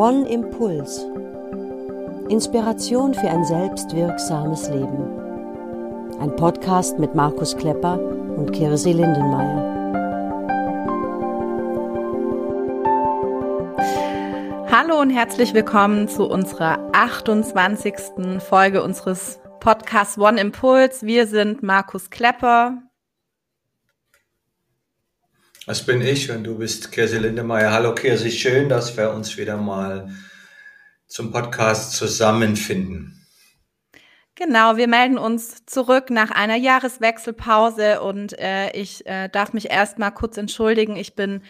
One Impuls. Inspiration für ein selbstwirksames Leben. Ein Podcast mit Markus Klepper und Kirsi Lindenmeier. Hallo und herzlich willkommen zu unserer 28. Folge unseres Podcasts One Impuls. Wir sind Markus Klepper. Das bin ich und du bist Kirsi Lindemeyer. Hallo Kirsi, schön, dass wir uns wieder mal zum Podcast zusammenfinden. Genau, wir melden uns zurück nach einer Jahreswechselpause und äh, ich äh, darf mich erstmal kurz entschuldigen. Ich bin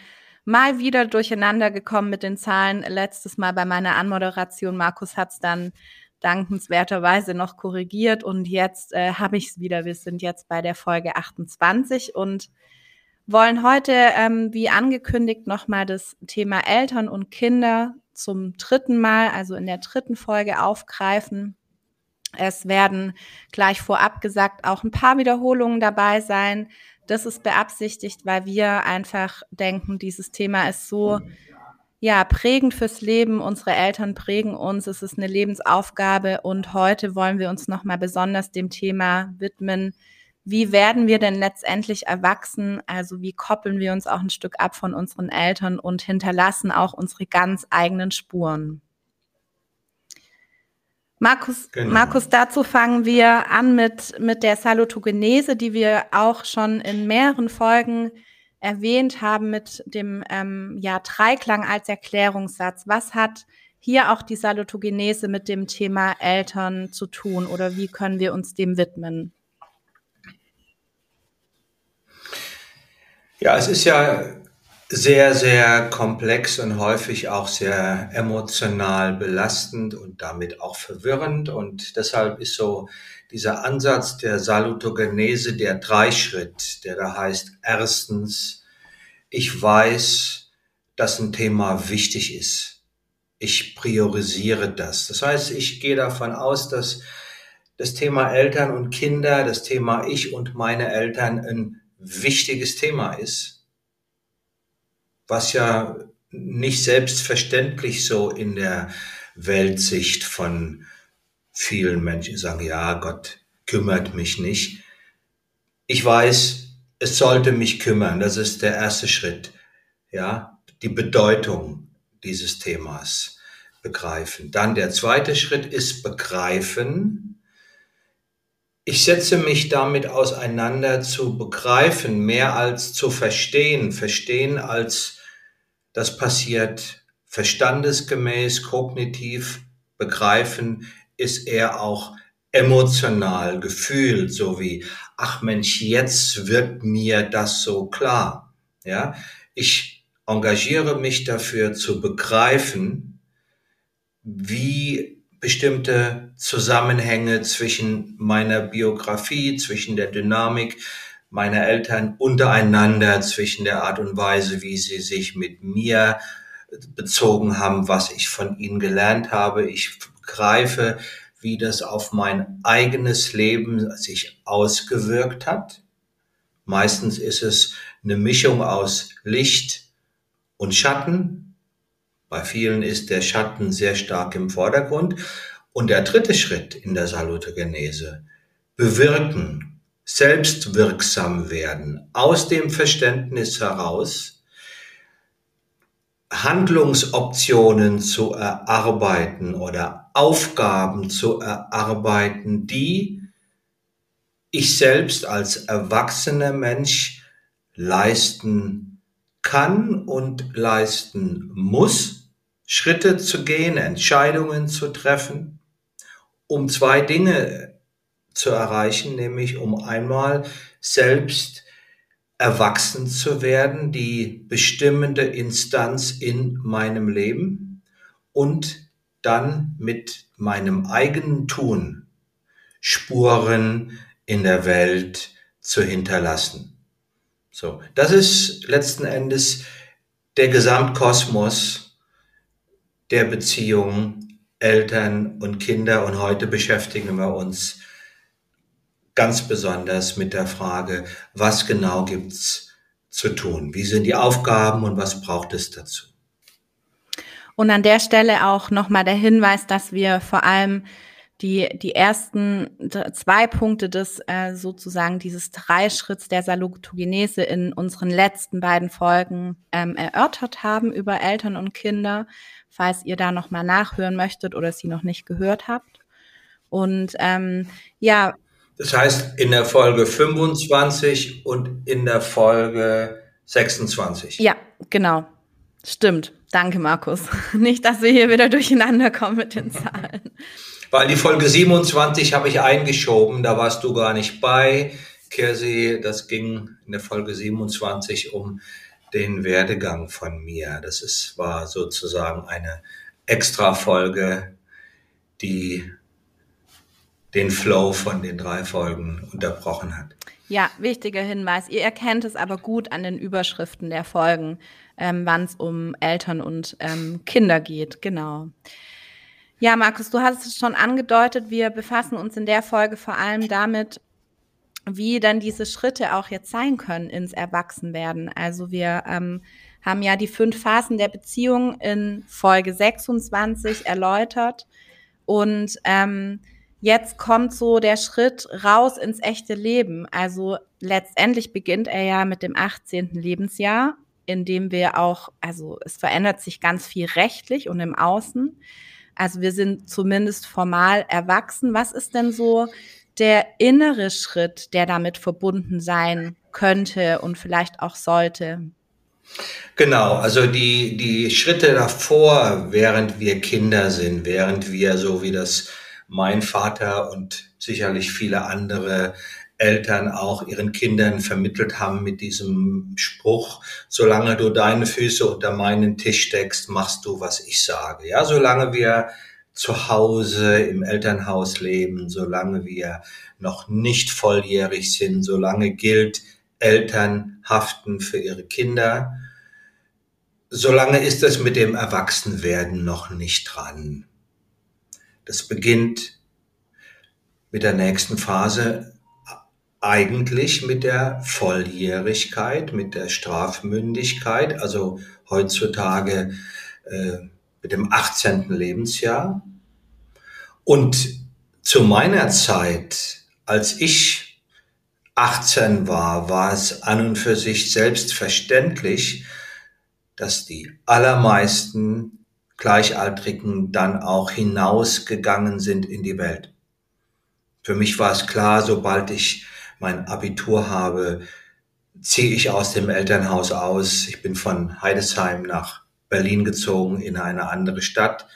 mal wieder durcheinander gekommen mit den Zahlen. Letztes Mal bei meiner Anmoderation. Markus hat es dann dankenswerterweise noch korrigiert und jetzt äh, habe ich es wieder. Wir sind jetzt bei der Folge 28 und wollen heute, ähm, wie angekündigt, nochmal das Thema Eltern und Kinder zum dritten Mal, also in der dritten Folge aufgreifen. Es werden gleich vorab gesagt auch ein paar Wiederholungen dabei sein. Das ist beabsichtigt, weil wir einfach denken, dieses Thema ist so ja prägend fürs Leben. Unsere Eltern prägen uns. Es ist eine Lebensaufgabe und heute wollen wir uns noch mal besonders dem Thema widmen, wie werden wir denn letztendlich erwachsen? Also wie koppeln wir uns auch ein Stück ab von unseren Eltern und hinterlassen auch unsere ganz eigenen Spuren? Markus, genau. Markus, dazu fangen wir an mit, mit der Salutogenese, die wir auch schon in mehreren Folgen erwähnt haben mit dem ähm, ja, Dreiklang als Erklärungssatz. Was hat hier auch die Salutogenese mit dem Thema Eltern zu tun oder wie können wir uns dem widmen? Ja, es ist ja sehr, sehr komplex und häufig auch sehr emotional belastend und damit auch verwirrend. Und deshalb ist so dieser Ansatz der Salutogenese der Dreischritt, der da heißt, erstens, ich weiß, dass ein Thema wichtig ist. Ich priorisiere das. Das heißt, ich gehe davon aus, dass das Thema Eltern und Kinder, das Thema ich und meine Eltern ein wichtiges Thema ist, was ja nicht selbstverständlich so in der Weltsicht von vielen Menschen sagen, ja, Gott kümmert mich nicht. Ich weiß, es sollte mich kümmern. Das ist der erste Schritt. Ja, die Bedeutung dieses Themas begreifen. Dann der zweite Schritt ist begreifen, ich setze mich damit auseinander zu begreifen, mehr als zu verstehen. Verstehen als das passiert verstandesgemäß, kognitiv. Begreifen ist eher auch emotional gefühlt, so wie, ach Mensch, jetzt wird mir das so klar. Ja, ich engagiere mich dafür zu begreifen, wie bestimmte Zusammenhänge zwischen meiner Biografie, zwischen der Dynamik meiner Eltern untereinander, zwischen der Art und Weise, wie sie sich mit mir bezogen haben, was ich von ihnen gelernt habe. Ich greife, wie das auf mein eigenes Leben sich ausgewirkt hat. Meistens ist es eine Mischung aus Licht und Schatten, bei vielen ist der Schatten sehr stark im Vordergrund. Und der dritte Schritt in der Salutogenese, bewirken, selbstwirksam werden, aus dem Verständnis heraus, Handlungsoptionen zu erarbeiten oder Aufgaben zu erarbeiten, die ich selbst als erwachsener Mensch leisten kann und leisten muss Schritte zu gehen, Entscheidungen zu treffen, um zwei Dinge zu erreichen, nämlich um einmal selbst erwachsen zu werden, die bestimmende Instanz in meinem Leben und dann mit meinem eigenen Tun Spuren in der Welt zu hinterlassen. So, das ist letzten Endes der Gesamtkosmos, der Beziehung Eltern und Kinder. Und heute beschäftigen wir uns ganz besonders mit der Frage, was genau gibt's zu tun? Wie sind die Aufgaben und was braucht es dazu? Und an der Stelle auch nochmal der Hinweis, dass wir vor allem die, die ersten zwei Punkte des äh, sozusagen dieses Dreischritts der Salutogenese in unseren letzten beiden Folgen ähm, erörtert haben über Eltern und Kinder, falls ihr da nochmal nachhören möchtet oder sie noch nicht gehört habt. Und ähm, ja. Das heißt, in der Folge 25 und in der Folge 26. Ja, genau. Stimmt. Danke, Markus. Nicht, dass wir hier wieder durcheinander kommen mit den Zahlen. Weil die Folge 27 habe ich eingeschoben, da warst du gar nicht bei. Kirsi, das ging in der Folge 27 um den Werdegang von mir. Das ist, war sozusagen eine Extra-Folge, die den Flow von den drei Folgen unterbrochen hat. Ja, wichtiger Hinweis. Ihr erkennt es aber gut an den Überschriften der Folgen, ähm, wann es um Eltern und ähm, Kinder geht. Genau. Ja, Markus, du hast es schon angedeutet. Wir befassen uns in der Folge vor allem damit, wie dann diese Schritte auch jetzt sein können ins Erwachsenwerden. Also wir ähm, haben ja die fünf Phasen der Beziehung in Folge 26 erläutert. Und ähm, jetzt kommt so der Schritt raus ins echte Leben. Also letztendlich beginnt er ja mit dem 18. Lebensjahr, in dem wir auch, also es verändert sich ganz viel rechtlich und im Außen. Also wir sind zumindest formal erwachsen. Was ist denn so der innere Schritt, der damit verbunden sein könnte und vielleicht auch sollte? Genau, also die, die Schritte davor, während wir Kinder sind, während wir, so wie das mein Vater und sicherlich viele andere Eltern auch ihren Kindern vermittelt haben mit diesem Spruch, solange du deine Füße unter meinen Tisch steckst, machst du, was ich sage. Ja, solange wir zu Hause im Elternhaus leben, solange wir noch nicht volljährig sind, solange gilt, Eltern haften für ihre Kinder, solange ist es mit dem Erwachsenwerden noch nicht dran. Das beginnt mit der nächsten Phase eigentlich mit der Volljährigkeit, mit der Strafmündigkeit, also heutzutage äh, mit dem 18. Lebensjahr. Und zu meiner Zeit, als ich 18 war, war es an und für sich selbstverständlich, dass die allermeisten Gleichaltrigen dann auch hinausgegangen sind in die Welt. Für mich war es klar, sobald ich mein Abitur habe, ziehe ich aus dem Elternhaus aus. Ich bin von Heidesheim nach Berlin gezogen, in eine andere Stadt,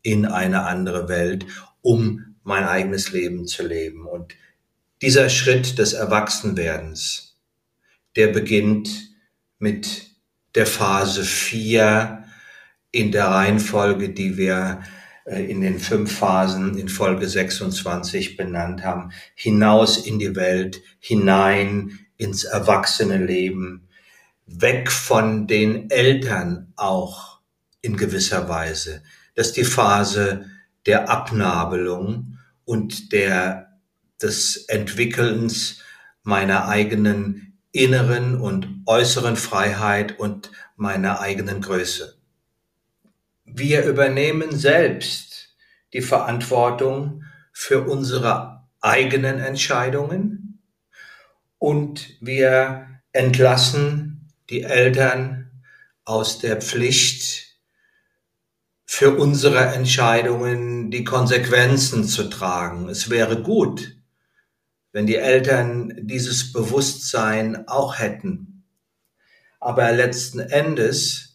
in eine andere Welt, um mein eigenes Leben zu leben. Und dieser Schritt des Erwachsenwerdens, der beginnt mit der Phase 4 in der Reihenfolge, die wir äh, in den fünf Phasen in Folge 26 benannt haben, hinaus in die Welt, hinein ins erwachsene Leben, weg von den Eltern auch in gewisser Weise. Das ist die Phase der Abnabelung und der, des Entwickelns meiner eigenen inneren und äußeren Freiheit und meiner eigenen Größe. Wir übernehmen selbst die Verantwortung für unsere eigenen Entscheidungen und wir entlassen die Eltern aus der Pflicht, für unsere Entscheidungen die Konsequenzen zu tragen. Es wäre gut, wenn die Eltern dieses Bewusstsein auch hätten. Aber letzten Endes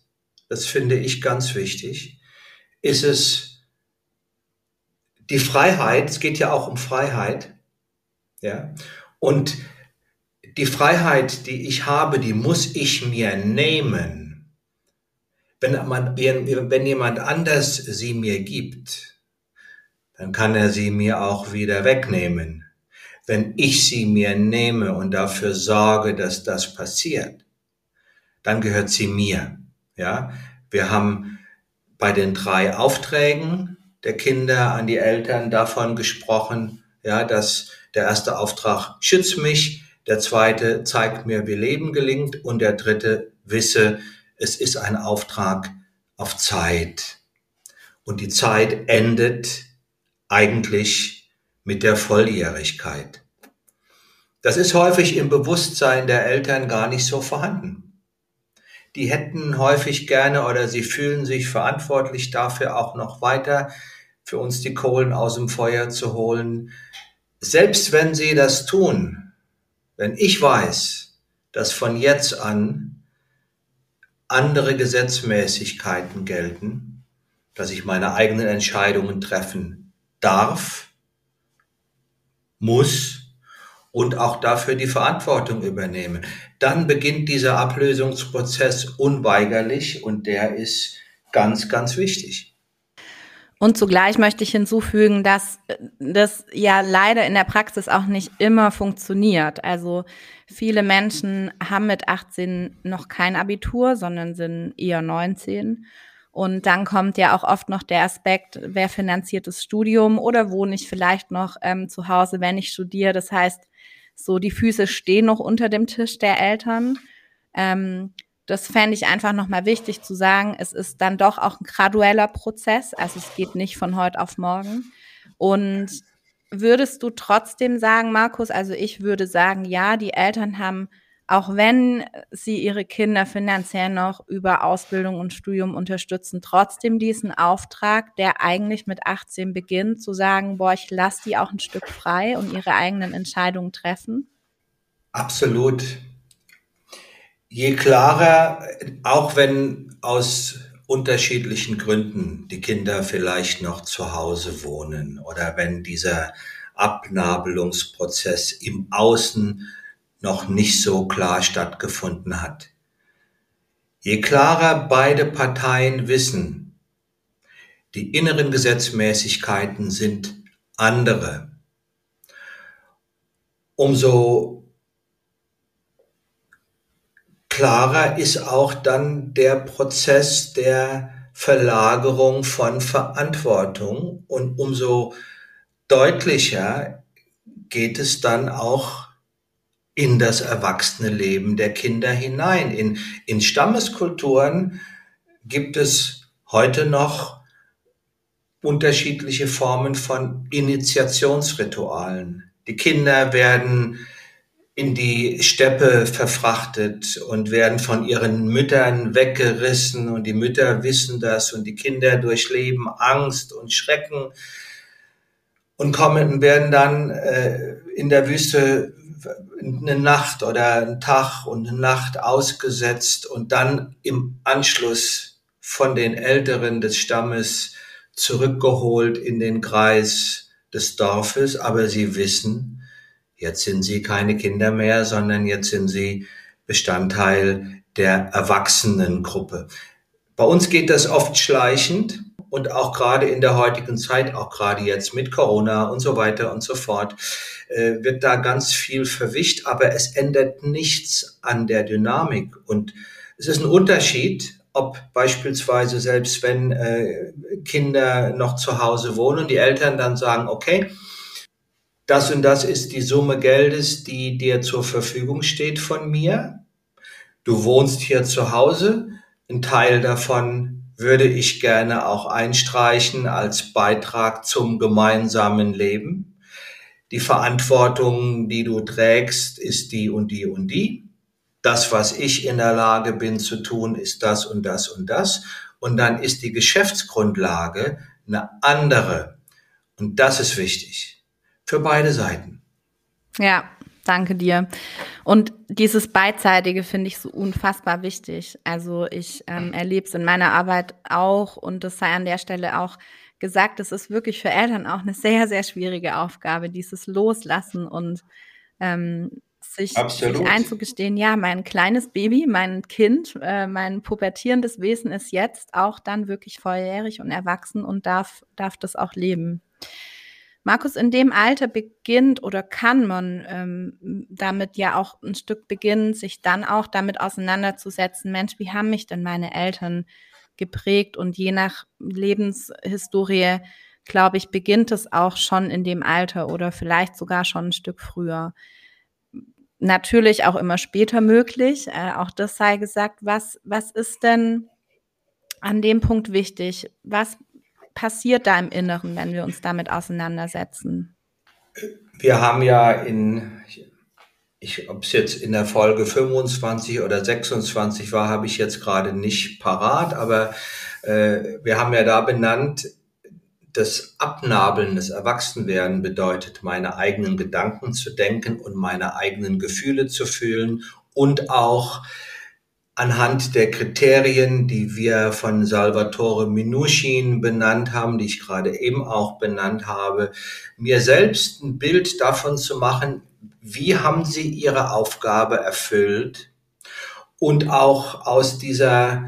das finde ich ganz wichtig, ist es die Freiheit, es geht ja auch um Freiheit, ja, und die Freiheit, die ich habe, die muss ich mir nehmen. Wenn, man, wenn jemand anders sie mir gibt, dann kann er sie mir auch wieder wegnehmen. Wenn ich sie mir nehme und dafür sorge, dass das passiert, dann gehört sie mir. Ja, wir haben bei den drei Aufträgen der Kinder an die Eltern davon gesprochen, ja, dass der erste Auftrag schützt mich, der zweite zeigt mir, wie Leben gelingt und der dritte wisse, es ist ein Auftrag auf Zeit. Und die Zeit endet eigentlich mit der Volljährigkeit. Das ist häufig im Bewusstsein der Eltern gar nicht so vorhanden. Die hätten häufig gerne oder sie fühlen sich verantwortlich dafür, auch noch weiter für uns die Kohlen aus dem Feuer zu holen. Selbst wenn sie das tun, wenn ich weiß, dass von jetzt an andere Gesetzmäßigkeiten gelten, dass ich meine eigenen Entscheidungen treffen darf, muss und auch dafür die Verantwortung übernehmen. Dann beginnt dieser Ablösungsprozess unweigerlich und der ist ganz, ganz wichtig. Und zugleich möchte ich hinzufügen, dass das ja leider in der Praxis auch nicht immer funktioniert. Also viele Menschen haben mit 18 noch kein Abitur, sondern sind eher 19. Und dann kommt ja auch oft noch der Aspekt, wer finanziert das Studium oder wohne ich vielleicht noch ähm, zu Hause, wenn ich studiere. Das heißt, so die Füße stehen noch unter dem Tisch der Eltern. Ähm, das fände ich einfach nochmal wichtig zu sagen. Es ist dann doch auch ein gradueller Prozess. Also es geht nicht von heute auf morgen. Und würdest du trotzdem sagen, Markus, also ich würde sagen, ja, die Eltern haben auch wenn sie ihre Kinder finanziell noch über Ausbildung und Studium unterstützen, trotzdem diesen Auftrag, der eigentlich mit 18 beginnt, zu sagen, boah, ich lasse die auch ein Stück frei und ihre eigenen Entscheidungen treffen? Absolut. Je klarer, auch wenn aus unterschiedlichen Gründen die Kinder vielleicht noch zu Hause wohnen oder wenn dieser Abnabelungsprozess im Außen noch nicht so klar stattgefunden hat. Je klarer beide Parteien wissen, die inneren Gesetzmäßigkeiten sind andere, umso klarer ist auch dann der Prozess der Verlagerung von Verantwortung und umso deutlicher geht es dann auch in das erwachsene Leben der Kinder hinein. In, in Stammeskulturen gibt es heute noch unterschiedliche Formen von Initiationsritualen. Die Kinder werden in die Steppe verfrachtet und werden von ihren Müttern weggerissen und die Mütter wissen das und die Kinder durchleben Angst und Schrecken und kommen werden dann äh, in der Wüste eine Nacht oder einen Tag und eine Nacht ausgesetzt und dann im Anschluss von den Älteren des Stammes zurückgeholt in den Kreis des Dorfes. Aber sie wissen, jetzt sind sie keine Kinder mehr, sondern jetzt sind sie Bestandteil der Erwachsenengruppe. Bei uns geht das oft schleichend und auch gerade in der heutigen Zeit, auch gerade jetzt mit Corona und so weiter und so fort, äh, wird da ganz viel verwischt, aber es ändert nichts an der Dynamik. Und es ist ein Unterschied, ob beispielsweise selbst wenn äh, Kinder noch zu Hause wohnen, die Eltern dann sagen, okay, das und das ist die Summe Geldes, die dir zur Verfügung steht von mir. Du wohnst hier zu Hause. Ein Teil davon würde ich gerne auch einstreichen als Beitrag zum gemeinsamen Leben. Die Verantwortung, die du trägst, ist die und die und die. Das, was ich in der Lage bin zu tun, ist das und das und das. Und dann ist die Geschäftsgrundlage eine andere. Und das ist wichtig. Für beide Seiten. Ja, Danke dir. Und dieses Beidseitige finde ich so unfassbar wichtig. Also ich ähm, erlebe es in meiner Arbeit auch und das sei an der Stelle auch gesagt, es ist wirklich für Eltern auch eine sehr, sehr schwierige Aufgabe, dieses Loslassen und ähm, sich, sich, einzugestehen, ja, mein kleines Baby, mein Kind, äh, mein pubertierendes Wesen ist jetzt auch dann wirklich volljährig und erwachsen und darf, darf das auch leben. Markus, in dem Alter beginnt oder kann man ähm, damit ja auch ein Stück beginnen, sich dann auch damit auseinanderzusetzen, Mensch, wie haben mich denn meine Eltern geprägt? Und je nach Lebenshistorie, glaube ich, beginnt es auch schon in dem Alter oder vielleicht sogar schon ein Stück früher. Natürlich auch immer später möglich. Äh, auch das sei gesagt. Was, was ist denn an dem Punkt wichtig? Was passiert da im Inneren, wenn wir uns damit auseinandersetzen? Wir haben ja in, ich, ob es jetzt in der Folge 25 oder 26 war, habe ich jetzt gerade nicht parat, aber äh, wir haben ja da benannt, das Abnabeln, das Erwachsenwerden bedeutet, meine eigenen Gedanken zu denken und meine eigenen Gefühle zu fühlen und auch anhand der Kriterien, die wir von Salvatore Minuchin benannt haben, die ich gerade eben auch benannt habe, mir selbst ein Bild davon zu machen, wie haben sie ihre Aufgabe erfüllt und auch aus dieser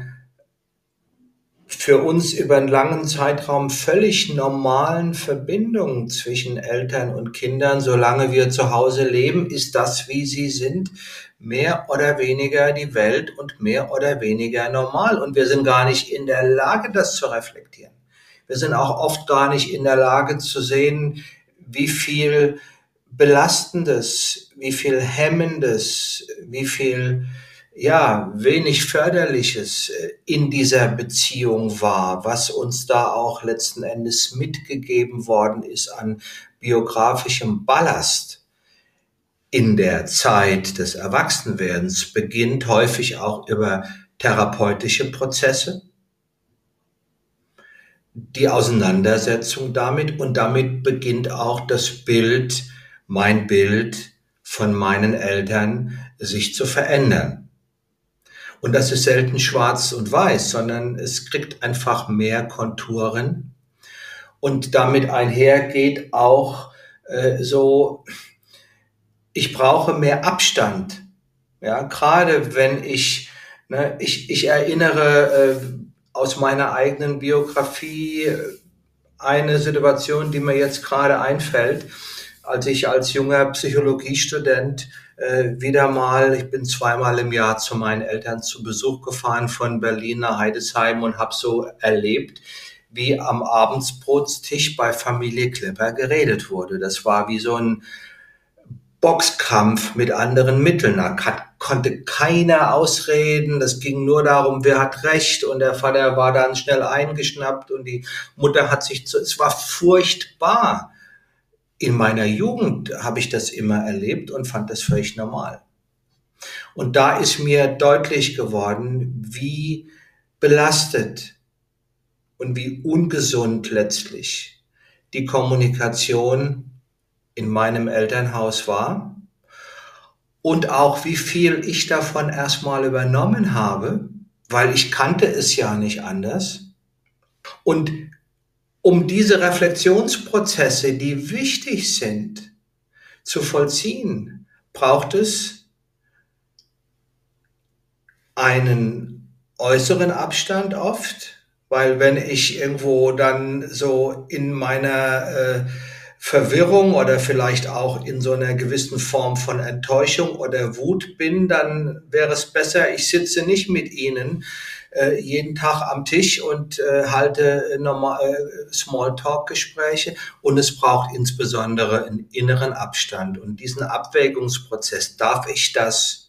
für uns über einen langen Zeitraum völlig normalen Verbindungen zwischen Eltern und Kindern, solange wir zu Hause leben, ist das, wie sie sind, mehr oder weniger die Welt und mehr oder weniger normal. Und wir sind gar nicht in der Lage, das zu reflektieren. Wir sind auch oft gar nicht in der Lage zu sehen, wie viel Belastendes, wie viel Hemmendes, wie viel ja, wenig Förderliches äh, in dieser Beziehung war, was uns da auch letzten Endes mitgegeben worden ist an biografischem Ballast in der Zeit des Erwachsenwerdens, beginnt häufig auch über therapeutische Prozesse, die Auseinandersetzung damit und damit beginnt auch das Bild, mein Bild von meinen Eltern sich zu verändern. Und das ist selten schwarz und weiß, sondern es kriegt einfach mehr Konturen. Und damit einhergeht auch äh, so, ich brauche mehr Abstand. Ja, gerade wenn ich, ne, ich, ich erinnere äh, aus meiner eigenen Biografie äh, eine Situation, die mir jetzt gerade einfällt, als ich als junger Psychologiestudent äh, wieder mal, ich bin zweimal im Jahr zu meinen Eltern zu Besuch gefahren von Berlin nach Heidesheim und habe so erlebt, wie am Abendsbrotstisch bei Familie Klepper geredet wurde. Das war wie so ein Boxkampf mit anderen Mitteln. Da konnte keiner ausreden. Das ging nur darum, wer hat Recht. Und der Vater war dann schnell eingeschnappt und die Mutter hat sich zu, es war furchtbar in meiner Jugend habe ich das immer erlebt und fand das völlig normal. Und da ist mir deutlich geworden, wie belastet und wie ungesund letztlich die Kommunikation in meinem Elternhaus war und auch wie viel ich davon erstmal übernommen habe, weil ich kannte es ja nicht anders. Und um diese Reflexionsprozesse, die wichtig sind, zu vollziehen, braucht es einen äußeren Abstand oft, weil wenn ich irgendwo dann so in meiner äh, Verwirrung oder vielleicht auch in so einer gewissen Form von Enttäuschung oder Wut bin, dann wäre es besser, ich sitze nicht mit Ihnen, äh, jeden Tag am Tisch und äh, halte normal, äh, Smalltalk-Gespräche und es braucht insbesondere einen inneren Abstand und diesen Abwägungsprozess. Darf ich das?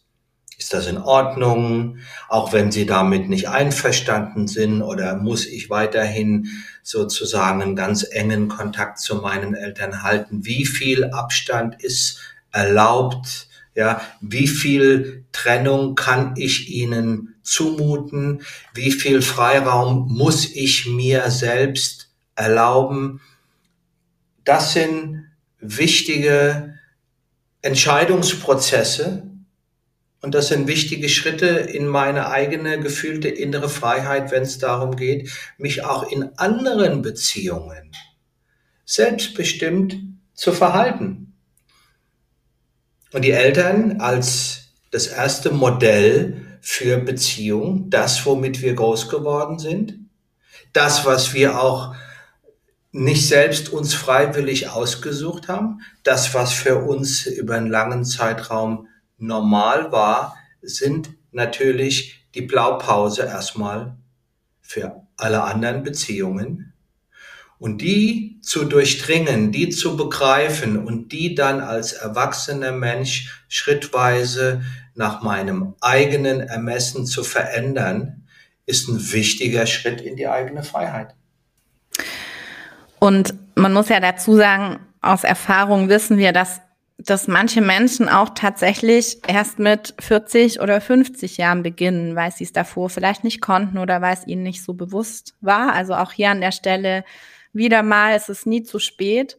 Ist das in Ordnung? Auch wenn Sie damit nicht einverstanden sind oder muss ich weiterhin sozusagen einen ganz engen Kontakt zu meinen Eltern halten? Wie viel Abstand ist erlaubt? Ja, wie viel Trennung kann ich ihnen zumuten? Wie viel Freiraum muss ich mir selbst erlauben? Das sind wichtige Entscheidungsprozesse und das sind wichtige Schritte in meine eigene gefühlte innere Freiheit, wenn es darum geht, mich auch in anderen Beziehungen selbstbestimmt zu verhalten. Und die Eltern als das erste Modell für Beziehung, das, womit wir groß geworden sind, das, was wir auch nicht selbst uns freiwillig ausgesucht haben, das, was für uns über einen langen Zeitraum normal war, sind natürlich die Blaupause erstmal für alle anderen Beziehungen und die zu durchdringen, die zu begreifen und die dann als erwachsener Mensch schrittweise nach meinem eigenen Ermessen zu verändern, ist ein wichtiger Schritt in die eigene Freiheit. Und man muss ja dazu sagen, aus Erfahrung wissen wir, dass, dass manche Menschen auch tatsächlich erst mit 40 oder 50 Jahren beginnen, weil sie es davor vielleicht nicht konnten oder weil es ihnen nicht so bewusst war. Also auch hier an der Stelle wieder mal, es ist nie zu spät.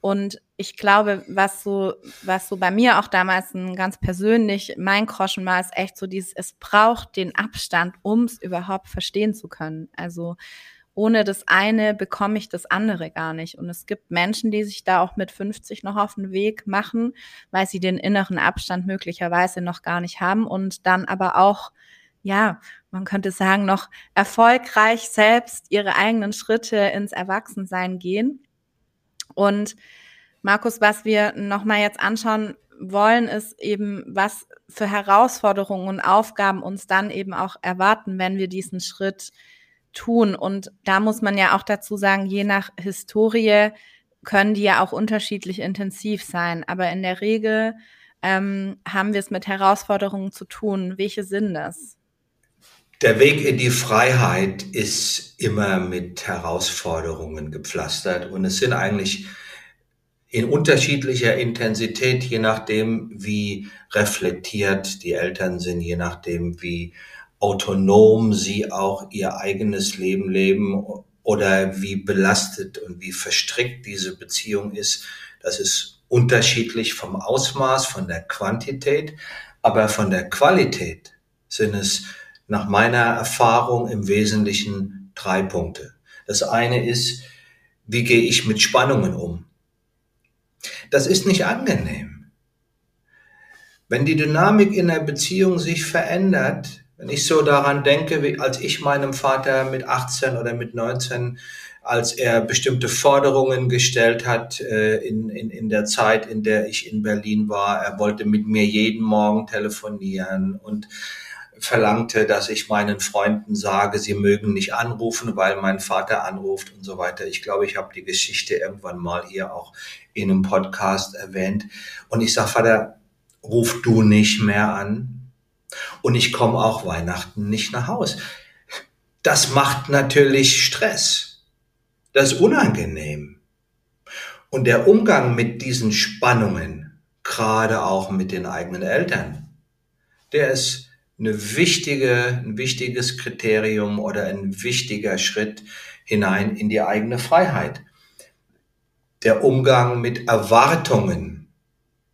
Und ich glaube, was so, was so bei mir auch damals ein ganz persönlich mein Groschen war, ist echt so dieses, es braucht den Abstand, um es überhaupt verstehen zu können. Also ohne das eine bekomme ich das andere gar nicht. Und es gibt Menschen, die sich da auch mit 50 noch auf den Weg machen, weil sie den inneren Abstand möglicherweise noch gar nicht haben und dann aber auch, ja, man könnte sagen, noch erfolgreich selbst ihre eigenen Schritte ins Erwachsensein gehen. Und Markus, was wir nochmal jetzt anschauen wollen, ist eben, was für Herausforderungen und Aufgaben uns dann eben auch erwarten, wenn wir diesen Schritt tun. Und da muss man ja auch dazu sagen, je nach Historie können die ja auch unterschiedlich intensiv sein. Aber in der Regel ähm, haben wir es mit Herausforderungen zu tun. Welche sind das? Der Weg in die Freiheit ist immer mit Herausforderungen gepflastert und es sind eigentlich in unterschiedlicher Intensität, je nachdem, wie reflektiert die Eltern sind, je nachdem, wie autonom sie auch ihr eigenes Leben leben oder wie belastet und wie verstrickt diese Beziehung ist. Das ist unterschiedlich vom Ausmaß, von der Quantität, aber von der Qualität sind es nach meiner Erfahrung im Wesentlichen drei Punkte. Das eine ist, wie gehe ich mit Spannungen um? Das ist nicht angenehm. Wenn die Dynamik in der Beziehung sich verändert, wenn ich so daran denke, wie als ich meinem Vater mit 18 oder mit 19, als er bestimmte Forderungen gestellt hat äh, in, in, in der Zeit, in der ich in Berlin war, er wollte mit mir jeden Morgen telefonieren und verlangte, dass ich meinen Freunden sage, sie mögen nicht anrufen, weil mein Vater anruft und so weiter. Ich glaube, ich habe die Geschichte irgendwann mal hier auch in einem Podcast erwähnt. Und ich sage, Vater, ruf du nicht mehr an, und ich komme auch Weihnachten nicht nach Haus. Das macht natürlich Stress. Das ist unangenehm. Und der Umgang mit diesen Spannungen, gerade auch mit den eigenen Eltern, der ist eine wichtige, ein wichtiges Kriterium oder ein wichtiger Schritt hinein in die eigene Freiheit. Der Umgang mit Erwartungen,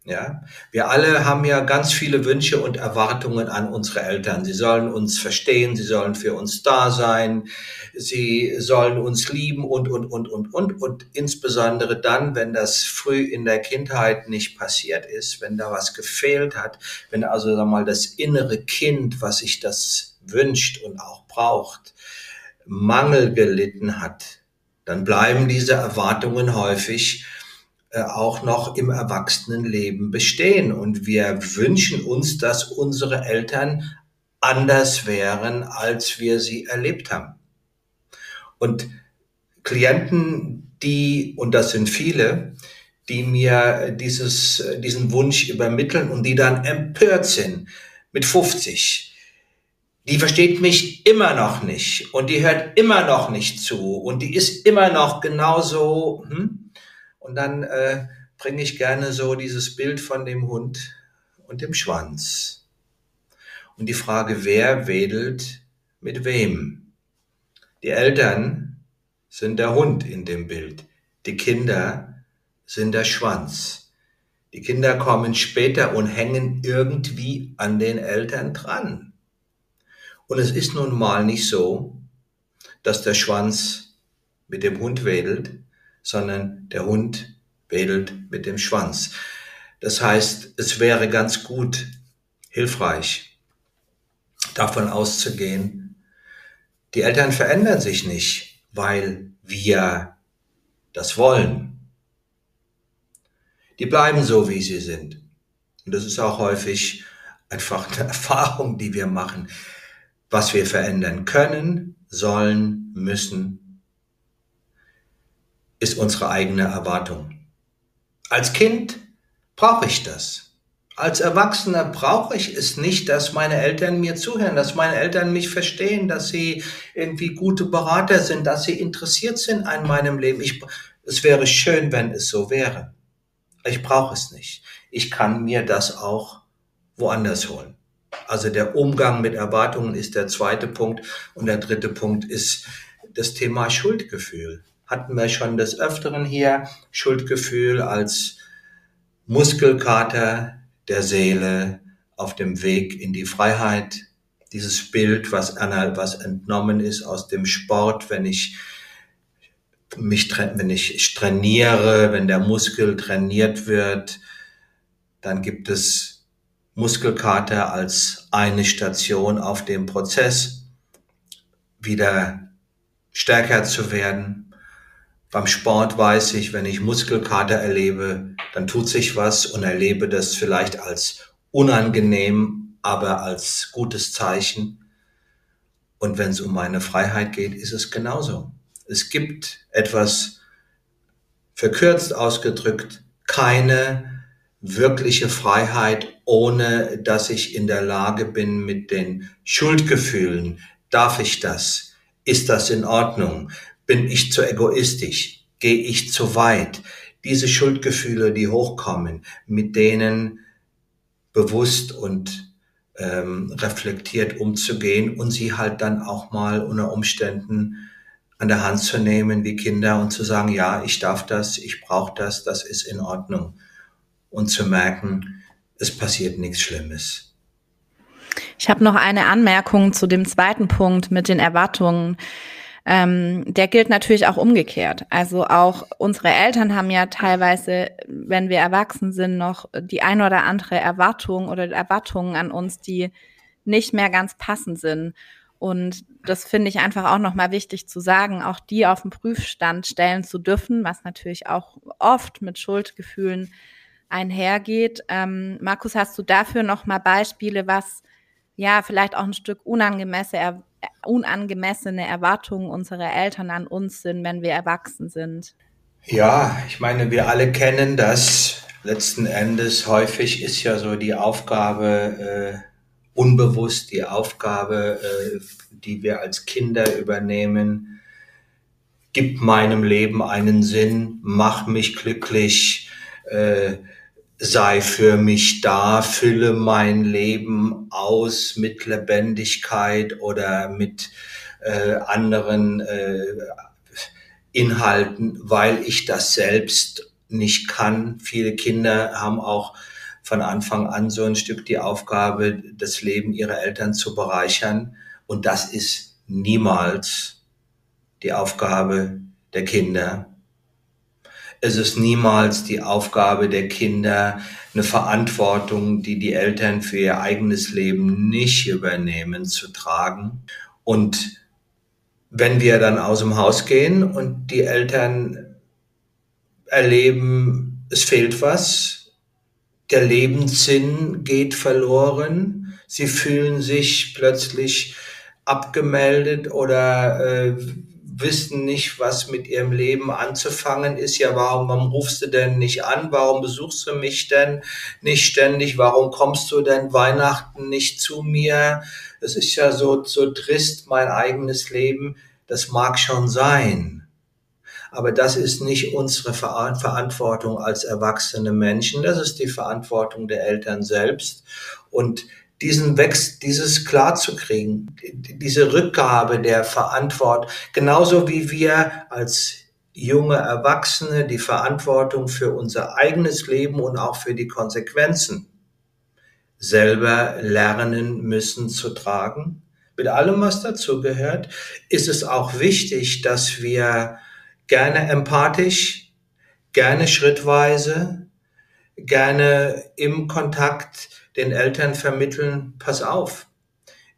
ja, wir alle haben ja ganz viele Wünsche und Erwartungen an unsere Eltern. Sie sollen uns verstehen, sie sollen für uns da sein, sie sollen uns lieben und, und, und, und, und. Und insbesondere dann, wenn das früh in der Kindheit nicht passiert ist, wenn da was gefehlt hat, wenn also sag mal das innere Kind, was sich das wünscht und auch braucht, Mangel gelitten hat, dann bleiben diese Erwartungen häufig auch noch im Erwachsenenleben bestehen. Und wir wünschen uns, dass unsere Eltern anders wären, als wir sie erlebt haben. Und Klienten, die, und das sind viele, die mir dieses, diesen Wunsch übermitteln und die dann empört sind mit 50. Die versteht mich immer noch nicht und die hört immer noch nicht zu und die ist immer noch genauso. Hm? Und dann äh, bringe ich gerne so dieses Bild von dem Hund und dem Schwanz. Und die Frage, wer wedelt mit wem? Die Eltern sind der Hund in dem Bild. Die Kinder sind der Schwanz. Die Kinder kommen später und hängen irgendwie an den Eltern dran. Und es ist nun mal nicht so, dass der Schwanz mit dem Hund wedelt, sondern der Hund wedelt mit dem Schwanz. Das heißt, es wäre ganz gut, hilfreich, davon auszugehen, die Eltern verändern sich nicht, weil wir das wollen. Die bleiben so, wie sie sind. Und das ist auch häufig einfach eine Erfahrung, die wir machen. Was wir verändern können, sollen, müssen, ist unsere eigene Erwartung. Als Kind brauche ich das. Als Erwachsener brauche ich es nicht, dass meine Eltern mir zuhören, dass meine Eltern mich verstehen, dass sie irgendwie gute Berater sind, dass sie interessiert sind an meinem Leben. Ich, es wäre schön, wenn es so wäre. Ich brauche es nicht. Ich kann mir das auch woanders holen. Also der Umgang mit Erwartungen ist der zweite Punkt. Und der dritte Punkt ist das Thema Schuldgefühl. Hatten wir schon des Öfteren hier Schuldgefühl als Muskelkater der Seele auf dem Weg in die Freiheit. Dieses Bild, was, was entnommen ist aus dem Sport, wenn ich mich, wenn ich trainiere, wenn der Muskel trainiert wird, dann gibt es Muskelkater als eine Station auf dem Prozess, wieder stärker zu werden. Beim Sport weiß ich, wenn ich Muskelkater erlebe, dann tut sich was und erlebe das vielleicht als unangenehm, aber als gutes Zeichen. Und wenn es um meine Freiheit geht, ist es genauso. Es gibt etwas verkürzt ausgedrückt, keine wirkliche Freiheit, ohne dass ich in der Lage bin, mit den Schuldgefühlen, darf ich das? Ist das in Ordnung? Bin ich zu egoistisch? Gehe ich zu weit? Diese Schuldgefühle, die hochkommen, mit denen bewusst und ähm, reflektiert umzugehen und sie halt dann auch mal unter Umständen an der Hand zu nehmen wie Kinder und zu sagen, ja, ich darf das, ich brauche das, das ist in Ordnung. Und zu merken, es passiert nichts Schlimmes. Ich habe noch eine Anmerkung zu dem zweiten Punkt mit den Erwartungen. Ähm, der gilt natürlich auch umgekehrt. Also auch unsere Eltern haben ja teilweise, wenn wir erwachsen sind, noch die ein oder andere Erwartung oder Erwartungen an uns, die nicht mehr ganz passend sind. Und das finde ich einfach auch nochmal wichtig zu sagen, auch die auf den Prüfstand stellen zu dürfen, was natürlich auch oft mit Schuldgefühlen einhergeht. Ähm, Markus, hast du dafür nochmal Beispiele, was ja vielleicht auch ein Stück unangemessene, unangemessene Erwartungen unserer Eltern an uns sind, wenn wir erwachsen sind? Ja, ich meine, wir alle kennen das. Letzten Endes häufig ist ja so die Aufgabe, äh, unbewusst die Aufgabe, äh, die wir als Kinder übernehmen, gib meinem Leben einen Sinn, mach mich glücklich, äh, sei für mich da, fülle mein Leben aus mit Lebendigkeit oder mit äh, anderen äh, Inhalten, weil ich das selbst nicht kann. Viele Kinder haben auch von Anfang an so ein Stück die Aufgabe, das Leben ihrer Eltern zu bereichern. Und das ist niemals die Aufgabe der Kinder. Es ist niemals die Aufgabe der Kinder, eine Verantwortung, die die Eltern für ihr eigenes Leben nicht übernehmen, zu tragen. Und wenn wir dann aus dem Haus gehen und die Eltern erleben, es fehlt was, der Lebenssinn geht verloren. Sie fühlen sich plötzlich abgemeldet oder äh, wissen nicht, was mit ihrem Leben anzufangen ist. Ja, warum, warum rufst du denn nicht an? Warum besuchst du mich denn nicht ständig? Warum kommst du denn Weihnachten nicht zu mir? Es ist ja so, so trist, mein eigenes Leben. Das mag schon sein. Aber das ist nicht unsere Verantwortung als erwachsene Menschen. Das ist die Verantwortung der Eltern selbst. Und diesen Wechsel, dieses klarzukriegen, diese Rückgabe der Verantwortung, genauso wie wir als junge Erwachsene die Verantwortung für unser eigenes Leben und auch für die Konsequenzen selber lernen müssen zu tragen. Mit allem, was dazugehört, ist es auch wichtig, dass wir gerne empathisch, gerne schrittweise, gerne im Kontakt den Eltern vermitteln, pass auf,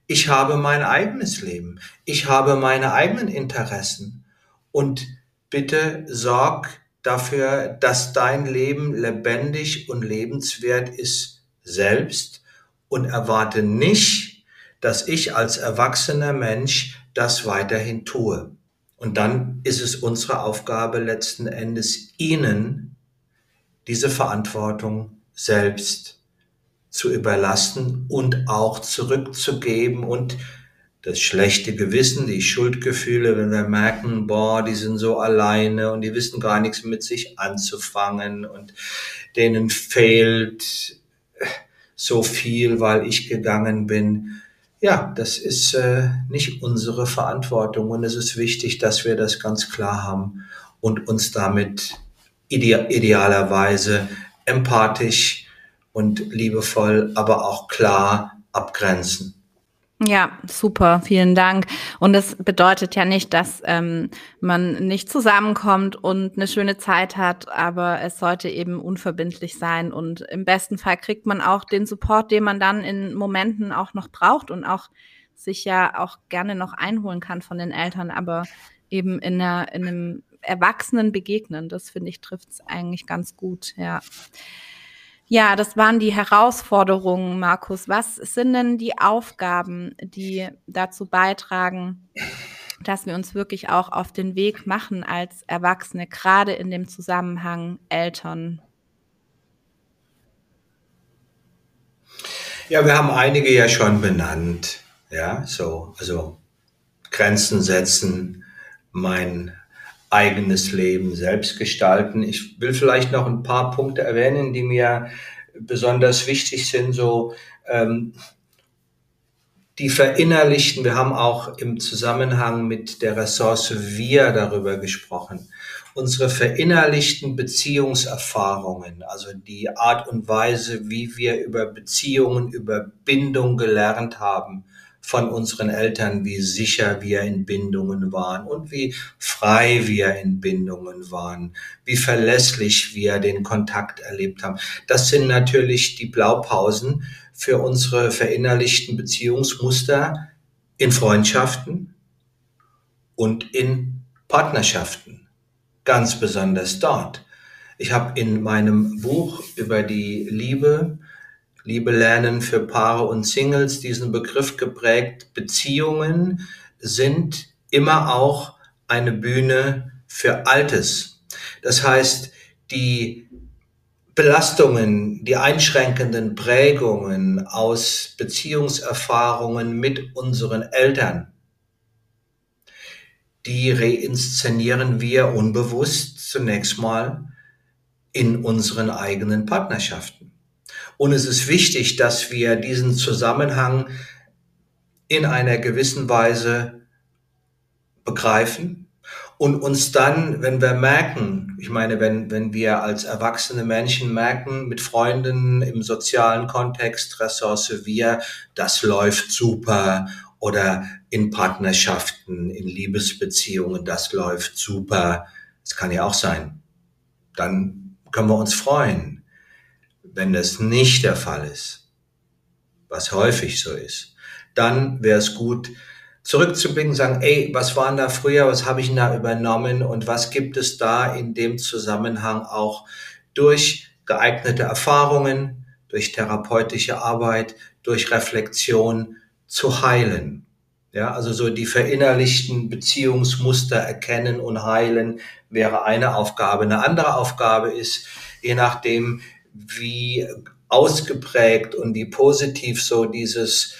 ich habe mein eigenes Leben, ich habe meine eigenen Interessen und bitte sorg dafür, dass dein Leben lebendig und lebenswert ist selbst und erwarte nicht, dass ich als erwachsener Mensch das weiterhin tue. Und dann ist es unsere Aufgabe letzten Endes, ihnen diese Verantwortung selbst zu überlassen und auch zurückzugeben und das schlechte Gewissen, die Schuldgefühle, wenn wir merken, boah, die sind so alleine und die wissen gar nichts mit sich anzufangen und denen fehlt so viel, weil ich gegangen bin. Ja, das ist äh, nicht unsere Verantwortung und es ist wichtig, dass wir das ganz klar haben und uns damit ide idealerweise empathisch und liebevoll, aber auch klar abgrenzen. Ja, super, vielen Dank. Und das bedeutet ja nicht, dass ähm, man nicht zusammenkommt und eine schöne Zeit hat, aber es sollte eben unverbindlich sein. Und im besten Fall kriegt man auch den Support, den man dann in Momenten auch noch braucht und auch sich ja auch gerne noch einholen kann von den Eltern, aber eben in, einer, in einem Erwachsenen begegnen. Das finde ich trifft es eigentlich ganz gut, ja. Ja, das waren die Herausforderungen, Markus. Was sind denn die Aufgaben, die dazu beitragen, dass wir uns wirklich auch auf den Weg machen als Erwachsene, gerade in dem Zusammenhang Eltern? Ja, wir haben einige ja schon benannt. Ja, so, also Grenzen setzen, mein eigenes Leben selbst gestalten. Ich will vielleicht noch ein paar Punkte erwähnen, die mir besonders wichtig sind, so ähm, die verinnerlichten, wir haben auch im Zusammenhang mit der Ressource wir darüber gesprochen, unsere verinnerlichten Beziehungserfahrungen, also die Art und Weise, wie wir über Beziehungen, über Bindung gelernt haben, von unseren Eltern, wie sicher wir in Bindungen waren und wie frei wir in Bindungen waren, wie verlässlich wir den Kontakt erlebt haben. Das sind natürlich die Blaupausen für unsere verinnerlichten Beziehungsmuster in Freundschaften und in Partnerschaften, ganz besonders dort. Ich habe in meinem Buch über die Liebe Liebe lernen für Paare und Singles diesen Begriff geprägt. Beziehungen sind immer auch eine Bühne für Altes. Das heißt, die Belastungen, die einschränkenden Prägungen aus Beziehungserfahrungen mit unseren Eltern, die reinszenieren wir unbewusst zunächst mal in unseren eigenen Partnerschaften. Und es ist wichtig, dass wir diesen Zusammenhang in einer gewissen Weise begreifen und uns dann, wenn wir merken, ich meine, wenn, wenn wir als erwachsene Menschen merken, mit Freunden im sozialen Kontext, Ressource wir, das läuft super oder in Partnerschaften, in Liebesbeziehungen, das läuft super. Das kann ja auch sein. Dann können wir uns freuen. Wenn das nicht der Fall ist, was häufig so ist, dann wäre es gut, zurückzublicken, sagen, ey, was waren da früher, was habe ich denn da übernommen und was gibt es da in dem Zusammenhang auch durch geeignete Erfahrungen, durch therapeutische Arbeit, durch Reflexion zu heilen. Ja, also so die verinnerlichten Beziehungsmuster erkennen und heilen wäre eine Aufgabe. Eine andere Aufgabe ist, je nachdem, wie ausgeprägt und wie positiv so dieses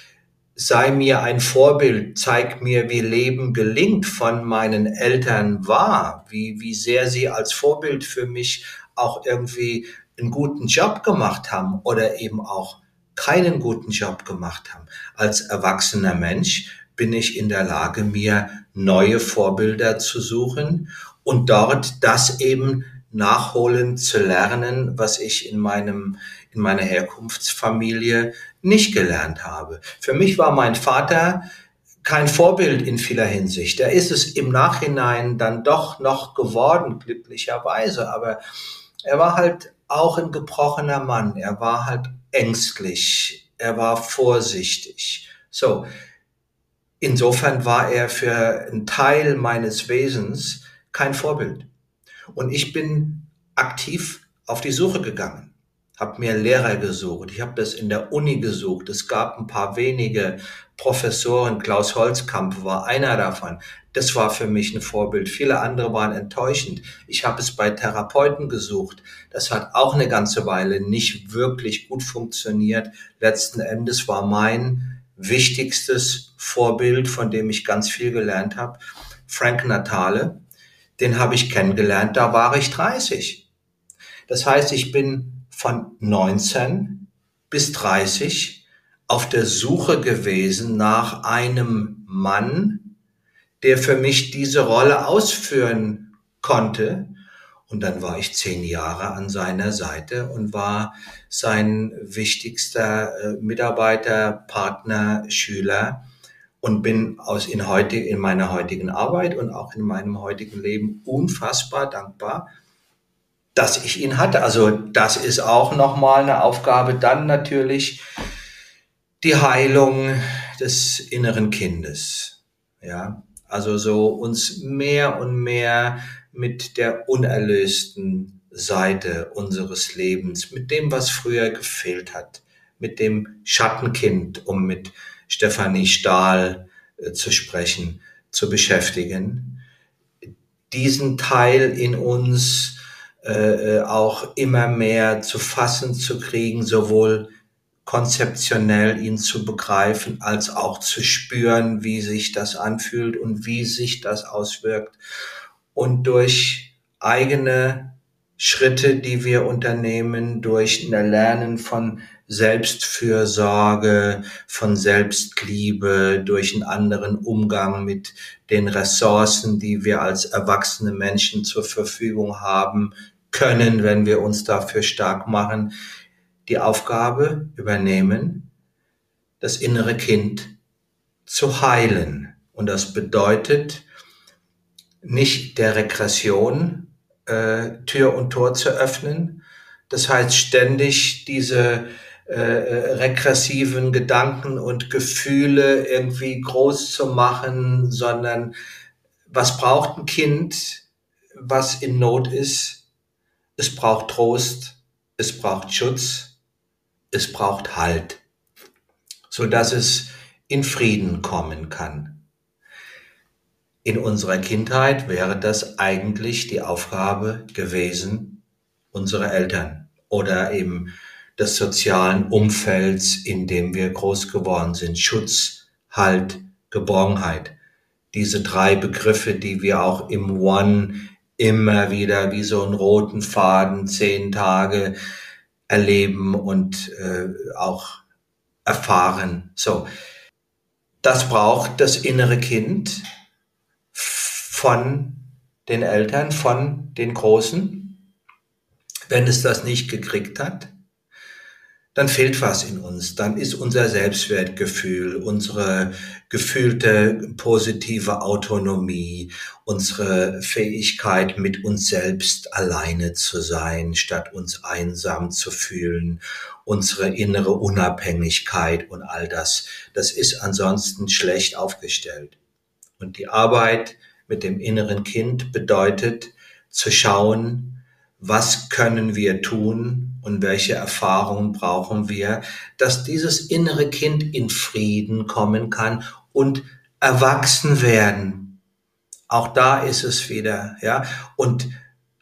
sei mir ein Vorbild, zeig mir, wie Leben gelingt von meinen Eltern war, wie, wie sehr sie als Vorbild für mich auch irgendwie einen guten Job gemacht haben oder eben auch keinen guten Job gemacht haben. Als erwachsener Mensch bin ich in der Lage, mir neue Vorbilder zu suchen und dort das eben nachholen zu lernen, was ich in meinem in meiner Herkunftsfamilie nicht gelernt habe. Für mich war mein Vater kein Vorbild in vieler Hinsicht. Er ist es im Nachhinein dann doch noch geworden, glücklicherweise. Aber er war halt auch ein gebrochener Mann. Er war halt ängstlich. Er war vorsichtig. So. Insofern war er für einen Teil meines Wesens kein Vorbild. Und ich bin aktiv auf die Suche gegangen, habe mir Lehrer gesucht. Ich habe das in der Uni gesucht. Es gab ein paar wenige Professoren. Klaus Holzkamp war einer davon. Das war für mich ein Vorbild. Viele andere waren enttäuschend. Ich habe es bei Therapeuten gesucht. Das hat auch eine ganze Weile nicht wirklich gut funktioniert. Letzten Endes war mein wichtigstes Vorbild, von dem ich ganz viel gelernt habe, Frank Natale. Den habe ich kennengelernt, da war ich 30. Das heißt, ich bin von 19 bis 30 auf der Suche gewesen nach einem Mann, der für mich diese Rolle ausführen konnte. Und dann war ich zehn Jahre an seiner Seite und war sein wichtigster äh, Mitarbeiter, Partner, Schüler und bin aus in, heute, in meiner heutigen Arbeit und auch in meinem heutigen Leben unfassbar dankbar, dass ich ihn hatte. Also das ist auch nochmal eine Aufgabe. Dann natürlich die Heilung des inneren Kindes. Ja, also so uns mehr und mehr mit der unerlösten Seite unseres Lebens, mit dem, was früher gefehlt hat, mit dem Schattenkind, um mit Stefanie Stahl äh, zu sprechen, zu beschäftigen, diesen Teil in uns äh, äh auch immer mehr zu fassen zu kriegen, sowohl konzeptionell ihn zu begreifen, als auch zu spüren, wie sich das anfühlt und wie sich das auswirkt. Und durch eigene Schritte, die wir unternehmen, durch ein Erlernen von Selbstfürsorge, von Selbstliebe, durch einen anderen Umgang mit den Ressourcen, die wir als erwachsene Menschen zur Verfügung haben können, wenn wir uns dafür stark machen, die Aufgabe übernehmen, das innere Kind zu heilen. Und das bedeutet, nicht der Regression äh, Tür und Tor zu öffnen. Das heißt, ständig diese äh, regressiven Gedanken und Gefühle irgendwie groß zu machen, sondern was braucht ein Kind, was in Not ist? Es braucht Trost, es braucht Schutz, es braucht Halt, so dass es in Frieden kommen kann. In unserer Kindheit wäre das eigentlich die Aufgabe gewesen unserer Eltern oder eben des sozialen Umfelds, in dem wir groß geworden sind. Schutz, Halt, Geborgenheit. Diese drei Begriffe, die wir auch im One immer wieder wie so einen roten Faden, zehn Tage erleben und äh, auch erfahren. So, das braucht das innere Kind von den Eltern, von den Großen. Wenn es das nicht gekriegt hat, dann fehlt was in uns. Dann ist unser Selbstwertgefühl, unsere gefühlte positive Autonomie, unsere Fähigkeit, mit uns selbst alleine zu sein, statt uns einsam zu fühlen, unsere innere Unabhängigkeit und all das. Das ist ansonsten schlecht aufgestellt. Und die Arbeit mit dem inneren Kind bedeutet zu schauen, was können wir tun und welche Erfahrungen brauchen wir, dass dieses innere Kind in Frieden kommen kann und erwachsen werden. Auch da ist es wieder, ja. Und